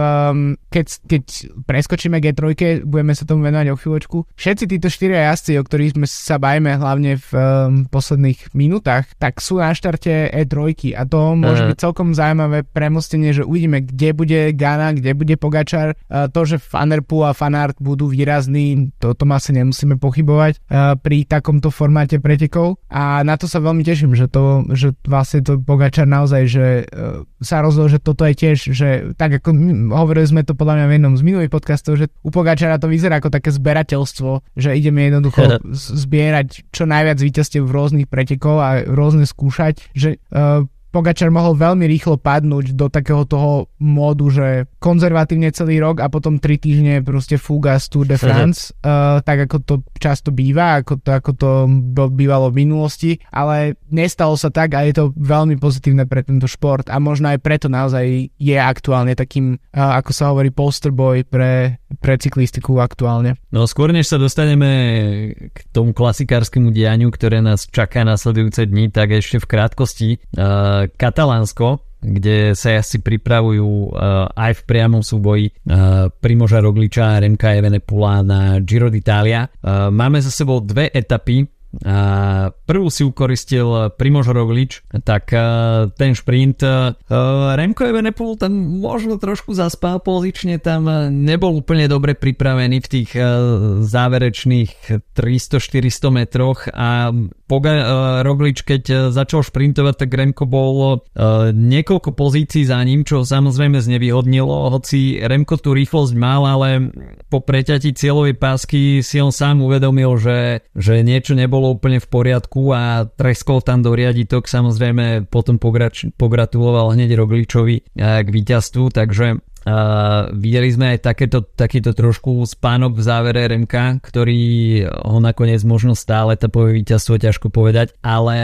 keď, keď preskočíme G3, budeme sa tomu venovať o chvíľočku, všetci títo štyria jazdci, o ktorých sme sa bajme hlavne v um, posledných minútach, tak sú na štarte E3 a to môže byť celkom zaujímavé premostenie že uvidíme, kde bude Gana, kde bude Pogačar. To, že Fanerpool a Fanart budú výrazní, to, to asi nemusíme pochybovať pri takomto formáte pretekov. A na to sa veľmi teším, že to, že vlastne to Pogačar naozaj, že e, sa rozhodol, že toto je tiež, že tak ako hovorili sme to podľa mňa v jednom z minulých podcastov, že u Pogačara to vyzerá ako také zberateľstvo, že ideme jednoducho zbierať čo najviac víťazstiev v rôznych pretekov a rôzne skúšať, že uh, Pogačar mohol veľmi rýchlo padnúť do takého toho módu, že konzervatívne celý rok a potom tri týždne proste fúga z Tour de France, uh, tak ako to často býva, ako to, ako to bývalo v minulosti, ale nestalo sa tak a je to veľmi pozitívne pre tento šport a možno aj preto naozaj je aktuálne takým, uh, ako sa hovorí, poster boy pre, pre cyklistiku aktuálne. No skôr než sa dostaneme k tomu klasikárskému dianiu, ktoré nás čaká nasledujúce dni, tak ešte v krátkosti uh, Katalánsko, kde sa asi pripravujú uh, aj v priamom súboji uh, Primoža Rogliča a Remka Evenepula na Giro d'Italia. Uh, máme za sebou dve etapy prvú si ukoristil Primož Roglič, tak ten šprint Remko Evenepoel tam možno trošku zaspal pozične, tam nebol úplne dobre pripravený v tých záverečných 300-400 metroch a Poga, Roglič keď začal šprintovať, tak Remko bol niekoľko pozícií za ním, čo samozrejme znevýhodnilo, hoci Remko tú rýchlosť mal, ale po preťati cieľovej pásky si on sám uvedomil, že, že niečo nebolo úplne v poriadku a treskol tam do riaditok, samozrejme potom pogratuloval hneď Rogličovi k víťazstvu, takže Uh, videli sme aj takéto, takýto trošku spánok v závere RMK, ktorý ho nakoniec možno stále etapové víťazstvo ťažko povedať, ale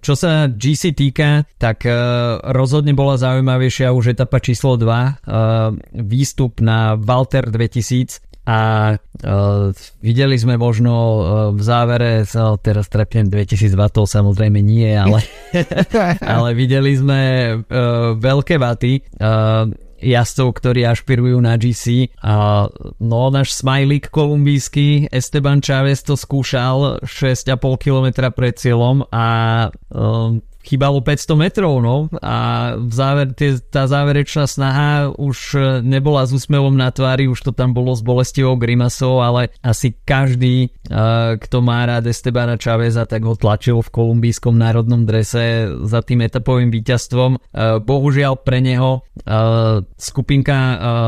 čo sa GC týka, tak uh, rozhodne bola zaujímavejšia už etapa číslo 2, uh, výstup na Walter 2000 a uh, videli sme možno uh, v závere, uh, teraz trepnem 2002, to samozrejme nie, ale, ale videli sme uh, veľké vaty. Uh, jazdcov, ktorí ašpirujú na GC. A, no náš smajlík kolumbijský Esteban Chávez to skúšal 6,5 km pred cieľom a um, chýbalo 500 metrov, no a v záver, tie, tá záverečná snaha už e, nebola s úsmevom na tvári, už to tam bolo s bolestivou grimasou, ale asi každý, uh, kto má rád Estebana Chaveza, tak ho tlačil v kolumbijskom národnom drese za tým etapovým víťazstvom. Uh, bohužiaľ pre neho uh, skupinka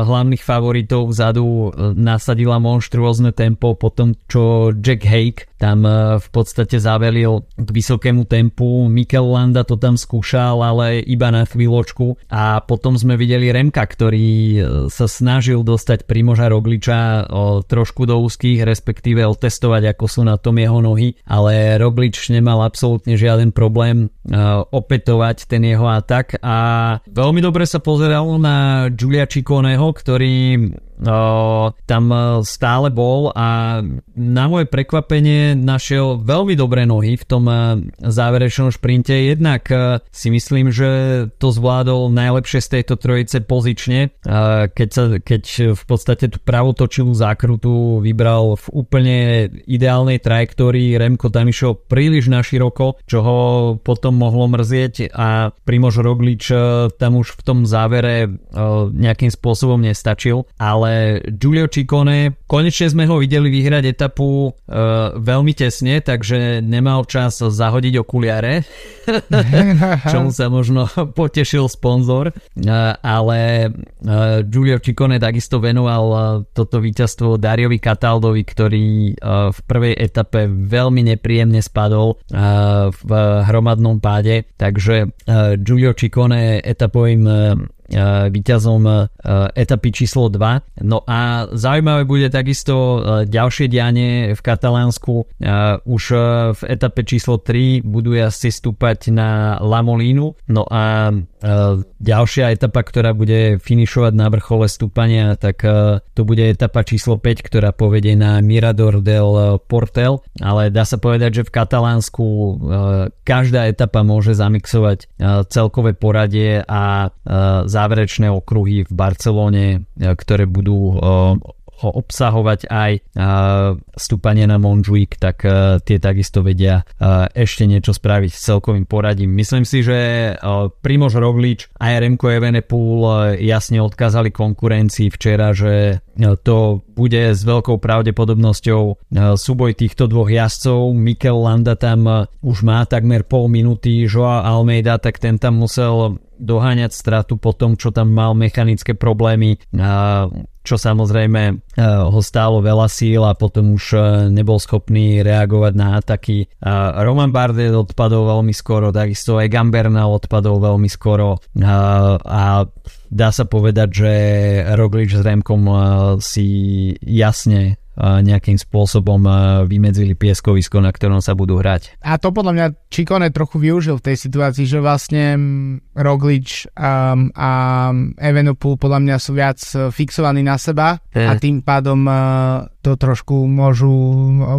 hlavných favoritov vzadu nasadila monštruózne tempo po tom, čo Jack Hake tam uh, v podstate zavelil k vysokému tempu. Mikel Landa to tam skúšal, ale iba na chvíľočku. A potom sme videli Remka, ktorý e, sa snažil dostať Primoža Rogliča o, trošku do úzkých, respektíve otestovať, ako sú na tom jeho nohy. Ale Roglič nemal absolútne žiaden problém opätovať ten jeho atak a veľmi dobre sa pozeralo na Giulia Cicconeho, ktorý tam e, stále bol a na moje prekvapenie našiel veľmi dobré nohy v tom e, záverečnom šprinte. Jednak e, si myslím, že to zvládol najlepšie z tejto trojice pozične, keď, sa, keď v podstate tú pravotočilú zákrutu vybral v úplne ideálnej trajektórii. Remko tam išiel príliš na široko, čo ho potom mohlo mrzieť a Primož Roglič tam už v tom závere nejakým spôsobom nestačil, ale ale Giulio Ciccone, konečne sme ho videli vyhrať etapu uh, veľmi tesne, takže nemal čas zahodiť okuliare, čomu sa možno potešil sponzor, uh, ale uh, Giulio Ciccone takisto venoval uh, toto víťazstvo Dariovi Cataldovi, ktorý uh, v prvej etape veľmi nepríjemne spadol uh, v hromadnom páde, takže uh, Giulio Ciccone etapovým víťazom etapy číslo 2. No a zaujímavé bude takisto ďalšie dianie v Katalánsku. Už v etape číslo 3 budú asi stúpať na Lamolínu. No a ďalšia etapa, ktorá bude finišovať na vrchole stúpania, tak to bude etapa číslo 5, ktorá povedie na Mirador del Portel. Ale dá sa povedať, že v Katalánsku každá etapa môže zamixovať celkové poradie a záverečné okruhy v Barcelone, ktoré budú obsahovať aj stúpanie na Montjuic, tak e, tie takisto vedia e, ešte niečo spraviť s celkovým poradím. Myslím si, že Primož Roglič a Remko Evenepoel jasne odkázali konkurencii včera, že to bude s veľkou pravdepodobnosťou súboj týchto dvoch jazdcov. Mikel Landa tam už má takmer pol minúty, Joa Almeida, tak ten tam musel doháňať stratu po tom, čo tam mal mechanické problémy, čo samozrejme ho stálo veľa síl a potom už nebol schopný reagovať na ataky. Roman Bardet odpadol veľmi skoro, takisto aj Gamberna odpadol veľmi skoro a dá sa povedať, že Roglič s Remkom si jasne nejakým spôsobom vymedzili pieskovisko, na ktorom sa budú hrať. A to podľa mňa Čikone trochu využil v tej situácii, že vlastne Roglič a, a Evenepoel podľa mňa sú viac fixovaní na seba a tým pádom to trošku môžu,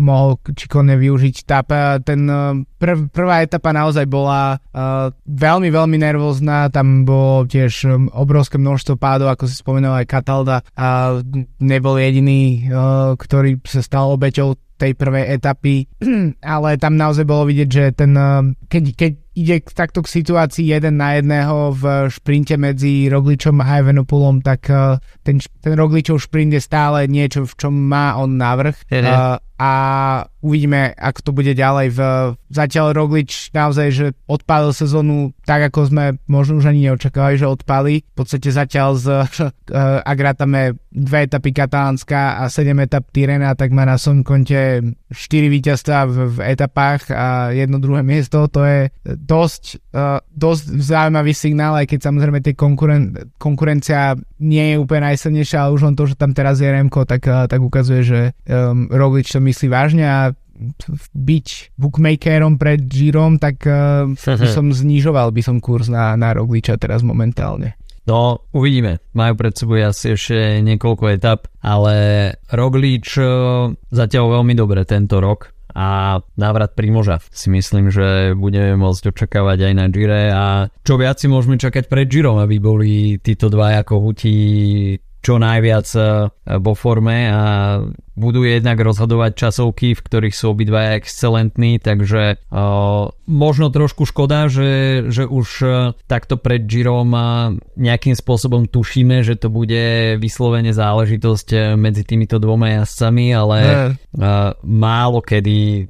mohol Čikone využiť. Tá, ten prv, prvá etapa naozaj bola uh, veľmi, veľmi nervózna, tam bolo tiež obrovské množstvo pádov, ako si spomenul aj Katalda a nebol jediný, uh, ktorý sa stal obeťou tej prvej etapy, ale tam naozaj bolo vidieť, že ten, keď, keď ide takto k situácii jeden na jedného v šprinte medzi Rogličom a Evenopulom, tak ten, ten Rogličov šprint je stále niečo, v čom má on návrh. Uh, a uvidíme, ako to bude ďalej. V, zatiaľ Roglič naozaj, že odpálil sezónu tak, ako sme možno už ani neočakávali, že odpálí. V podstate zatiaľ z, uh, ak rátame dve etapy Katalánska a sedem etap Tyrena, tak má na svojom konte 4 víťazstva v, v etapách a jedno druhé miesto. To je dosť, uh, dosť zaujímavý signál, aj keď samozrejme tie konkuren- konkurencia nie je úplne najsilnejšia, ale už len to, že tam teraz je Remko, tak, uh, tak ukazuje, že um, Roglič to myslí vážne a byť bookmakerom pred Girom, tak uh, by som znižoval by som kurz na, na Rogliča teraz momentálne. No, uvidíme. Majú pred sebou asi ešte niekoľko etap, ale Roglič zatiaľ veľmi dobre tento rok a návrat Primoža si myslím, že budeme môcť očakávať aj na Gire a čo viac si môžeme čakať pred Girom, aby boli títo dva ako hutí čo najviac vo forme a budú jednak rozhodovať časovky, v ktorých sú obidva excelentní, takže uh, možno trošku škoda, že, že už uh, takto pred Girom uh, nejakým spôsobom tušíme, že to bude vyslovene záležitosť medzi týmito dvoma jazdcami, ale uh, málo kedy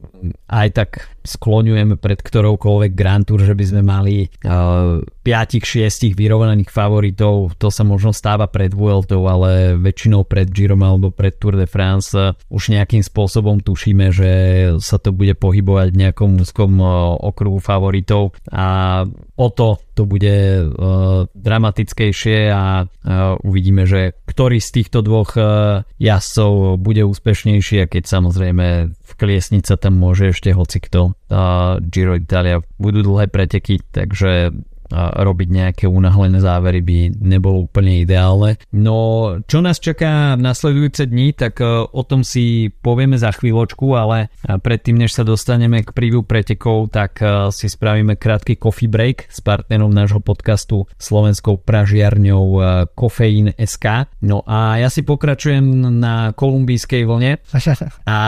aj tak skloňujeme pred ktoroukoľvek Grand Tour, že by sme mali uh, 5-6 vyrovnaných favoritov, to sa možno stáva pred Vueltou, ale väčšinou pred Girom alebo pred Tour de France už nejakým spôsobom tušíme, že sa to bude pohybovať v nejakom úzkom e, okruhu favoritov. A o to to bude uh, dramatickejšie a uh, uvidíme, že ktorý z týchto dvoch uh, jazdcov bude úspešnejší a keď samozrejme vkliesniť sa tam môže ešte hocikto. Uh, Giro Italia budú dlhé preteky, takže robiť nejaké unáhlené závery by nebolo úplne ideálne. No čo nás čaká v nasledujúce dni, tak e, o tom si povieme za chvíľočku, ale predtým než sa dostaneme k preview pretekov, tak e, si spravíme krátky coffee break s partnerom nášho podcastu slovenskou pražiarňou e, Kofeín SK. No a ja si pokračujem na kolumbijskej vlne a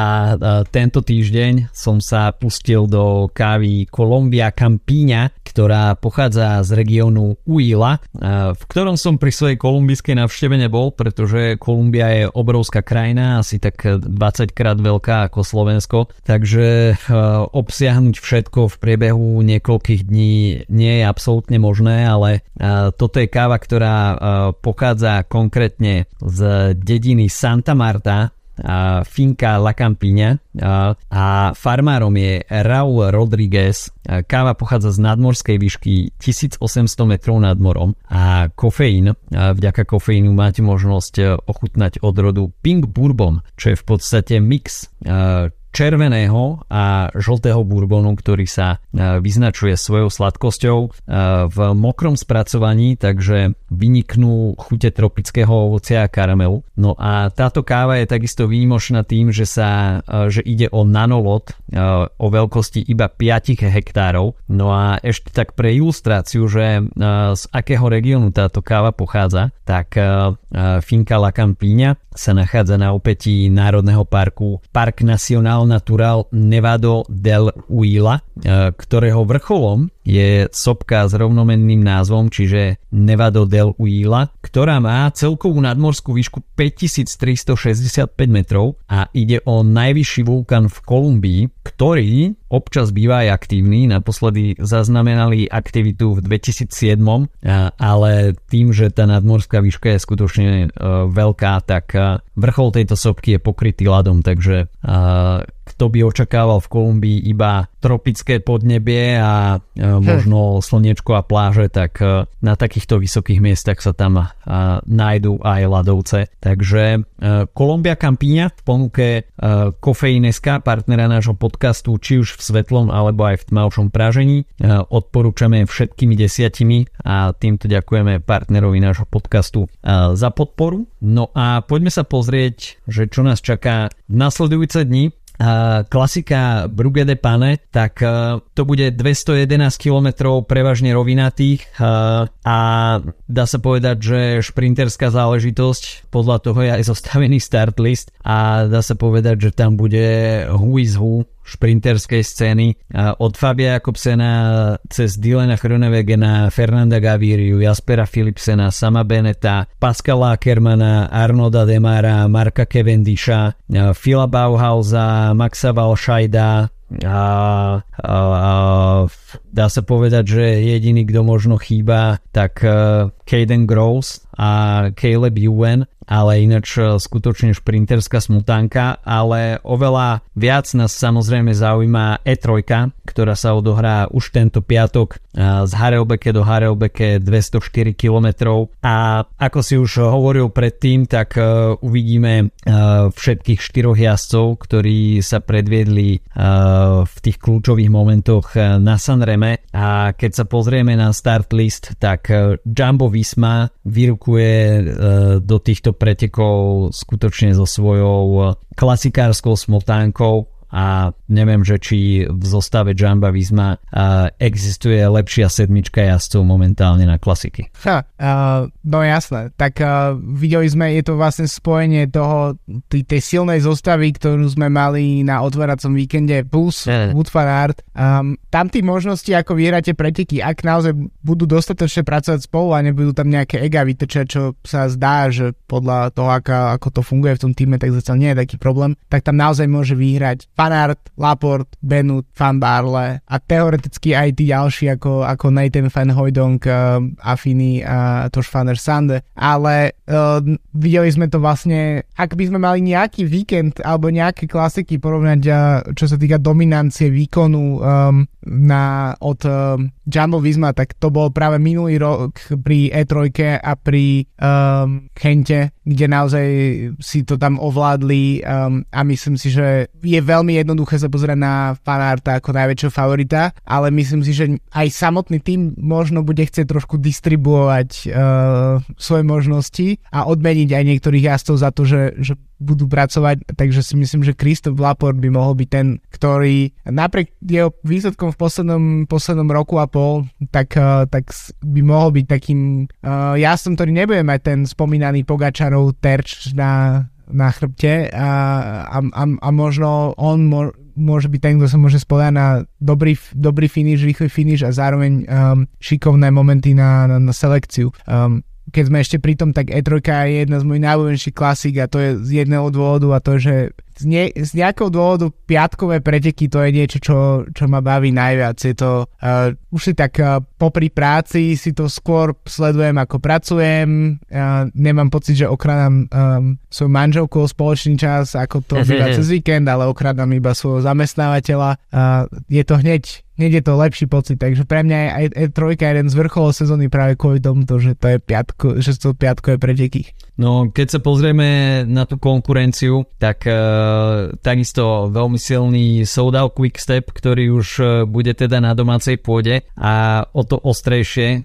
tento týždeň som sa pustil do kávy Colombia Campíňa, ktorá pochádza z regiónu Uila, v ktorom som pri svojej kolumbijskej navšteve nebol, pretože Kolumbia je obrovská krajina, asi tak 20 krát veľká ako Slovensko, takže obsiahnuť všetko v priebehu niekoľkých dní nie je absolútne možné, ale toto je káva, ktorá pochádza konkrétne z dediny Santa Marta Finka La Campiña a farmárom je Raúl Rodriguez. Káva pochádza z nadmorskej výšky 1800 metrov nad morom a kofeín, vďaka kofeínu máte možnosť ochutnať odrodu Pink Bourbon, čo je v podstate mix červeného a žltého bourbonu, ktorý sa e, vyznačuje svojou sladkosťou e, v mokrom spracovaní, takže vyniknú chute tropického ovocia a karamelu. No a táto káva je takisto výnimočná tým, že sa e, že ide o nanolot o veľkosti iba 5 hektárov. No a ešte tak pre ilustráciu, že z akého regiónu táto káva pochádza, tak Finca La Campíňa sa nachádza na opätí Národného parku Park Nacional Nacional Natural Nevado del Huila, e, ktorého vrcholom je sopka s rovnomenným názvom, čiže Nevado del Huila, ktorá má celkovú nadmorskú výšku 5365 metrov a ide o najvyšší vulkan v Kolumbii, ktorý občas býva aj aktívny. Naposledy zaznamenali aktivitu v 2007, ale tým, že tá nadmorská výška je skutočne e, veľká, tak e, vrchol tejto sopky je pokrytý ľadom, takže e, kto by očakával v Kolumbii iba tropické podnebie a možno slniečko a pláže, tak na takýchto vysokých miestach sa tam nájdú aj ľadovce. Takže Kolumbia Campíňa v ponuke Kofeíneska, partnera nášho podcastu, či už v svetlom alebo aj v tmavšom pražení. E, odporúčame všetkými desiatimi a týmto ďakujeme partnerovi nášho podcastu e, za podporu. No a poďme sa pozrieť, že čo nás čaká v nasledujúce dni. Klasika Brugge de Pane, tak to bude 211 km prevažne rovinatých a dá sa povedať, že šprinterská záležitosť, podľa toho je aj zostavený start list a dá sa povedať, že tam bude who is who šprinterskej scény od Fabia Jakobsena cez Dylana Chronewegena, Fernanda Gaviriu, Jaspera Philipsena, Sama Beneta, Pascala Ackermana, Arnolda Demara, Marka Cavendisha, Phila Bauhausa, Maxa Valšajda, a, a, a dá sa povedať, že jediný, kto možno chýba, tak uh, Caden Gross a Caleb Ewan ale ináč e, skutočne šprinterská smutánka, ale oveľa viac nás samozrejme zaujíma E3, ktorá sa odohrá už tento piatok e, z Harelbeke do Harelbeke 204 km a ako si už hovoril predtým, tak e, uvidíme všetkých štyroch jazdcov, ktorí sa predviedli v tých kľúčových momentoch na Sanreme. A keď sa pozrieme na start list, tak Jumbo Visma vyrukuje do týchto pretekov skutočne so svojou klasikárskou smotánkou a neviem, že či v zostave Jamba Visma existuje lepšia sedmička jazdcov momentálne na klasiky. Ha, uh, no jasné, tak uh, videli sme, je to vlastne spojenie toho, tej, tej silnej zostavy, ktorú sme mali na otváracom víkende plus. Wood Art. Um, tam tí možnosti, ako vyhrate preteky, ak naozaj budú dostatočne pracovať spolu a nebudú tam nejaké ega vytrčať, čo sa zdá, že podľa toho, ako, ako to funguje v tom týme, tak zatiaľ nie je taký problém, tak tam naozaj môže vyhrať Fanart, Laport, Benut, Van Barle a teoreticky aj tí ďalší ako, ako Nathan Van Hojdong, uh, Affini a Toš Van der Sande. Ale uh, videli sme to vlastne, ak by sme mali nejaký víkend alebo nejaké klasiky porovnať, uh, čo sa týka dominancie výkonu um, na, od um, Jumbo Visma, tak to bol práve minulý rok pri E3 a pri um, Kente, kde naozaj si to tam ovládli um, a myslím si, že je veľmi jednoduché sa pozrieť na Fanarta ako najväčšieho favorita, ale myslím si, že aj samotný tým možno bude chcieť trošku distribuovať uh, svoje možnosti a odmeniť aj niektorých jazdcov za to, že, že budú pracovať, takže si myslím, že Kristof Laport by mohol byť ten, ktorý napriek jeho výsledkom v poslednom, poslednom roku a pol, tak, uh, tak by mohol byť takým uh, jazdom, ktorý nebude mať ten spomínaný Pogačarov terč na, na chrbte a, a, a, a možno on mo, môže byť ten, kto sa môže spodať na dobrý, dobrý finish, rýchly finish a zároveň um, šikovné momenty na, na, na selekciu. Um, keď sme ešte pri tom, tak E3 je jedna z mojich najľúbenejších klasík a to je z jedného dôvodu a to, že z, ne, z nejakého dôvodu piatkové preteky to je niečo, čo, čo ma baví najviac. Je to, uh, už si tak uh, popri práci si to skôr sledujem ako pracujem, uh, nemám pocit, že okradám um, svoju manželku spoločný čas, ako to býva cez víkend, ale okradám iba svojho zamestnávateľa. Uh, je to hneď hneď je to lepší pocit, takže pre mňa je aj E3 jeden z vrcholov sezóny práve kvôli tomuto, že to je piatko, že to piatkové preteky. No, keď sa pozrieme na tú konkurenciu, tak e, takisto veľmi silný Soudal Quickstep, ktorý už e, bude teda na domácej pôde a o to ostrejšie e,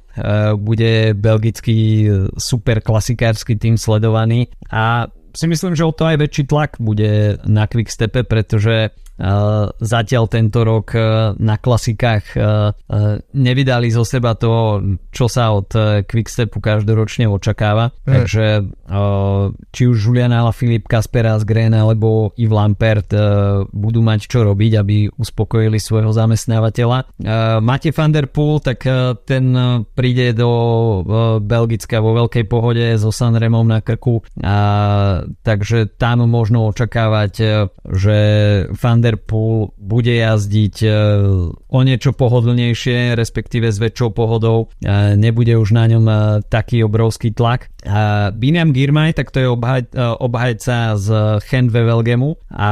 bude belgický super klasikársky tým sledovaný a si myslím, že o to aj väčší tlak bude na Quickstepe, pretože zatiaľ tento rok na klasikách nevydali zo seba to, čo sa od Quickstepu každoročne očakáva. Mm. Takže či už Julian Alaphilippe, Kasper Asgren alebo Yves Lampert budú mať čo robiť, aby uspokojili svojho zamestnávateľa. Mate van der Poel, tak ten príde do Belgicka vo veľkej pohode so Sanremom na krku, takže tam možno očakávať, že Van der Poel bude jazdiť e, o niečo pohodlnejšie, respektíve s väčšou pohodou. E, nebude už na ňom e, taký obrovský tlak. Biniam Girmay, tak to je obhaj, obhajca z Chen Velgemu a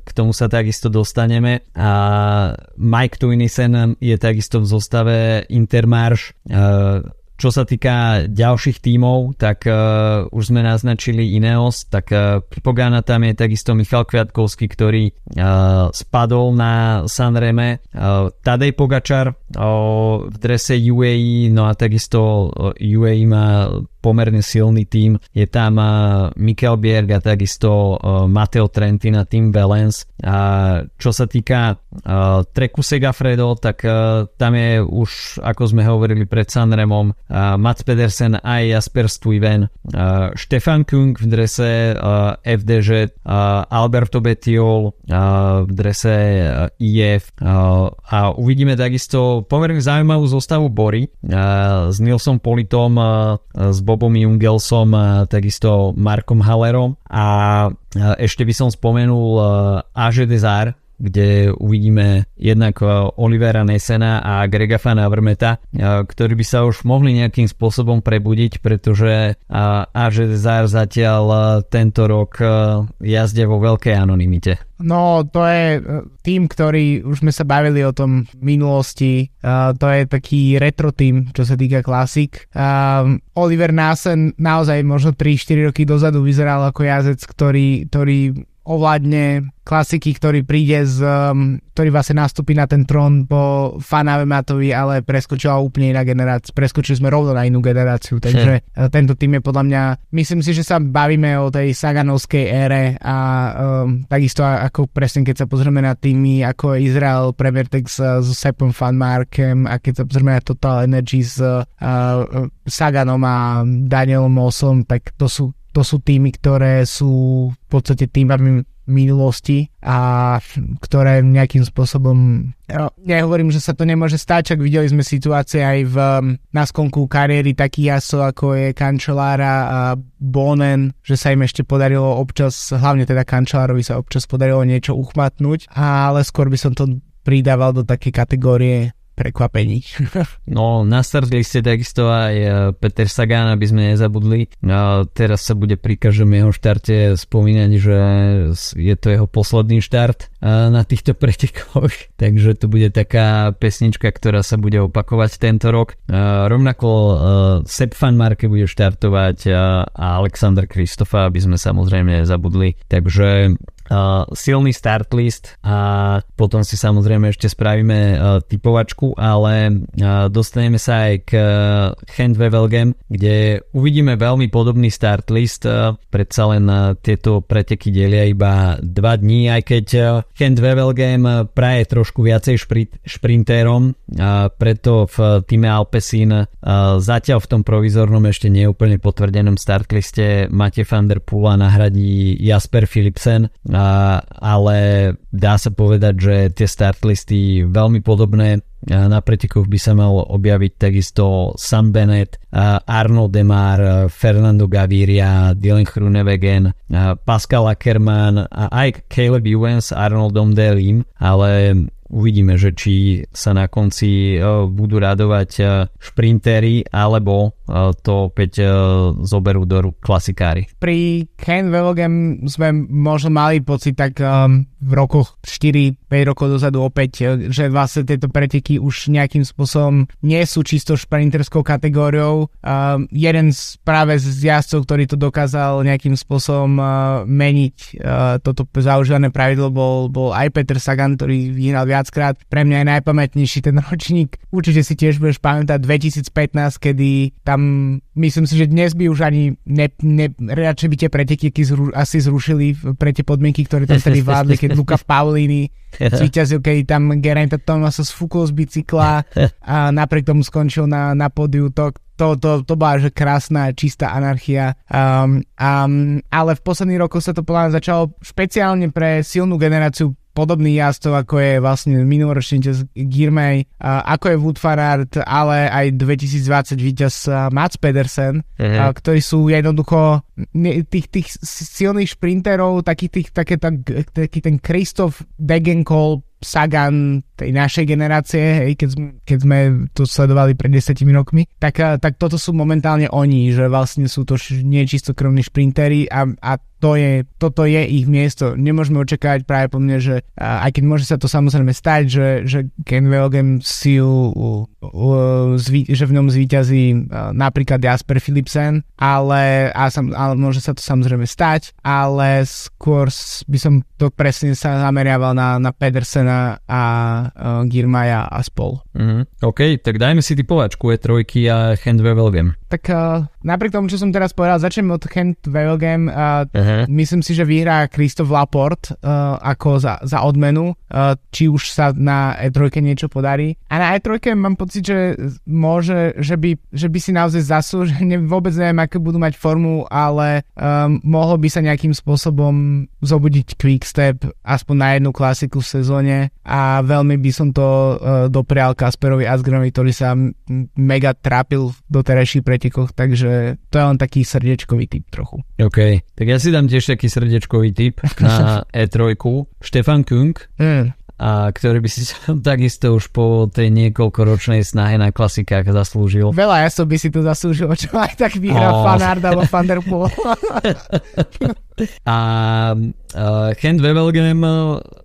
k tomu sa takisto dostaneme. A Mike Tuinisen je takisto v zostave Intermarš čo sa týka ďalších tímov, tak uh, už sme naznačili Ineos, tak uh, Pogana tam je takisto Michal Kviatkovský, ktorý uh, spadol na Sanreme, uh, Tadej Pogačar uh, v drese UAE, no a takisto uh, UAE má pomerne silný tým. Je tam Mikel Bierg a takisto Matteo Trentin a Tim Valens. A čo sa týka treku Segafredo, tak tam je už, ako sme hovorili pred Sanremom, Mats Pedersen aj Jasper Stuyven, Stefan Kung v drese FDŽ, Alberto Betiol v drese IF a uvidíme takisto pomerne zaujímavú zostavu Bory s Nilsom Politom, s Bobom Jungelsom, takisto Markom Hallerom a ešte by som spomenul Aže Desar, kde uvidíme jednak eh, Olivera Nesena a Grega Fana Vermeta, eh, ktorí by sa už mohli nejakým spôsobom prebudiť, pretože Zár zatiaľ eh, tento rok jazdia vo veľkej anonimite. No, to je tým, ktorý, už sme sa bavili o tom v minulosti, uh, to je taký retro tým, čo sa týka klasik. Uh, Oliver Nasen naozaj možno 3-4 roky dozadu vyzeral ako jazec, ktorý, ktorý ovládne klasiky, ktorý príde z, um, ktorý vlastne nastúpi na ten trón po Fanave Matovi, ale preskočila úplne iná generácia. Preskočili sme rovno na inú generáciu, takže hm. tento tým je podľa mňa, myslím si, že sa bavíme o tej Saganovskej ére a um, takisto ako presne keď sa pozrieme na týmy ako Izrael Premier Tech s, s Sepom Fanmarkem a keď sa pozrieme na Total Energy s uh, Saganom a Danielom Mosom, tak to sú to sú týmy, ktoré sú v podstate týmami minulosti a ktoré nejakým spôsobom ja nehovorím, že sa to nemôže stať, čak videli sme situácie aj v na skonku kariéry takých jasov ako je Kančelára a Bonen, že sa im ešte podarilo občas, hlavne teda Kančelárovi sa občas podarilo niečo uchmatnúť, ale skôr by som to pridával do také kategórie prekvapení. no, nastartili ste takisto aj e, Peter Sagan, aby sme nezabudli. No, teraz sa bude pri každom jeho štarte spomínať, že je to jeho posledný štart e, na týchto pretekoch, takže to bude taká pesnička, ktorá sa bude opakovať tento rok. E, rovnako Sepp Van Marke bude štartovať a Alexander Kristofa, aby sme samozrejme nezabudli. Takže uh, silný start list a potom si samozrejme ešte spravíme uh, typovačku, ale uh, dostaneme sa aj k uh, Handwevelgem, kde uvidíme veľmi podobný start list. Uh, predsa len uh, tieto preteky delia iba 2 dní, aj keď uh, Handwevelgem uh, praje trošku viacej šprint, šprintérom, uh, preto v týme Alpecin uh, zatiaľ v tom provizornom ešte neúplne potvrdenom start liste Matej van der Pula nahradí Jasper Philipsen ale dá sa povedať, že tie startlisty veľmi podobné. Na pretekoch by sa mal objaviť takisto Sam Bennett, Arno Demar, Fernando Gaviria, Dylan Hrunewegen, Pascal Ackermann a aj Caleb Ewens, Arnoldom Delim, ale Uvidíme, že či sa na konci e, budú radovať e, šprintery alebo e, to opäť zoberú do rúk klasikári. Pri Ken Velogem sme možno mali pocit tak um, v rokoch 4-5 rokov dozadu opäť, že vlastne tieto preteky už nejakým spôsobom nie sú čisto šprinterskou kategóriou. Um, jeden z práve z jazdcov, ktorý to dokázal nejakým spôsobom uh, meniť uh, toto zaužívané pravidlo bol, bol aj Peter Sagan, ktorý vyhral viac viackrát. Pre mňa je najpamätnejší ten ročník. Určite si tiež budeš pamätať 2015, kedy tam myslím si, že dnes by už ani ne, ne, radšej by tie preteky zru, asi zrušili pre tie podmienky, ktoré tam tedy vládli, keď Luka v Paulini zvýťazil, keď tam Geraint Thomas sa sfúkol z bicykla a napriek tomu skončil na, na pódiu. To, to, to, to bola že krásna, čistá anarchia. Um, um, ale v posledných rokoch sa to podľa začalo špeciálne pre silnú generáciu podobný jazdcov, ako je vlastne minuloročný víťaz Girmay, ako je Wood Farad, ale aj 2020 víťaz Mats Pedersen, uh-huh. ktorí sú jednoducho tých, tých silných šprinterov, taký, tých, také, tak, taký ten Christoph Degenkol Sagan tej našej generácie, hej, keď, sme, keď sme to sledovali pred 10 rokmi, tak, tak toto sú momentálne oni, že vlastne sú to čistokrvní šprintery a, a to je, toto je ich miesto. Nemôžeme očakávať práve po mne, že aj keď môže sa to samozrejme stať, že, že Ken Velgem si u, u, u, zví, že v ňom zvýťazí napríklad Jasper Philipsen, ale, a sam, ale môže sa to samozrejme stať, ale skôr by som to presne sa zameriaval na, na Pedersena a uh, Girmaja a spol. Mm-hmm. OK, tak dajme si typovačku E3 a Handwe Velgem. Tak uh, napriek tomu, čo som teraz povedal, začnem od Kent Wevelgem. Uh, uh-huh. Myslím si, že vyhrá Christoph Laport uh, ako za, za odmenu, uh, či už sa na E3 niečo podarí. A na E3 mám pocit, že môže, že by, že by si naozaj zaslúžil, vôbec neviem, aké budú mať formu, ale um, mohlo by sa nejakým spôsobom zobudiť Quickstep aspoň na jednu klasiku v sezóne a veľmi by som to uh, doprial Kasperovi Asgrenovi, ktorý sa m- mega trápil v doterajších pretekoch, takže to je len taký srdiečkový typ trochu. OK, tak ja si dám tiež taký srdiečkový typ na E3. Štefan Kung. Mm a ktorý by si sa takisto už po tej niekoľkoročnej snahe na klasikách zaslúžil. Veľa ja som by si to zaslúžil, čo aj tak vyhrá oh. Fanard alebo Van Der Poel. a uh, Kent Wevelgem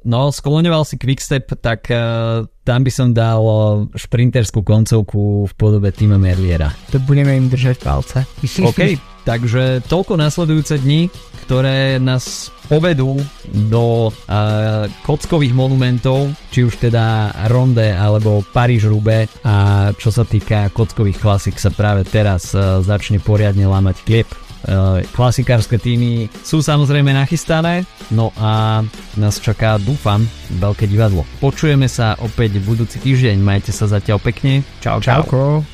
no, skloňoval si Quickstep, tak uh, tam by som dal šprinterskú koncovku v podobe Tima Merliera. To budeme im držať palce. OK, takže toľko nasledujúce dni, ktoré nás povedú do uh, kockových monumentov, či už teda Ronde alebo Paríž Rube a čo sa týka kockových klasik sa práve teraz uh, začne poriadne lámať kliep. Uh, klasikárske týmy sú samozrejme nachystané, no a nás čaká, dúfam, veľké divadlo. Počujeme sa opäť v budúci týždeň, majte sa zatiaľ pekne. Čau, čau. Čauko.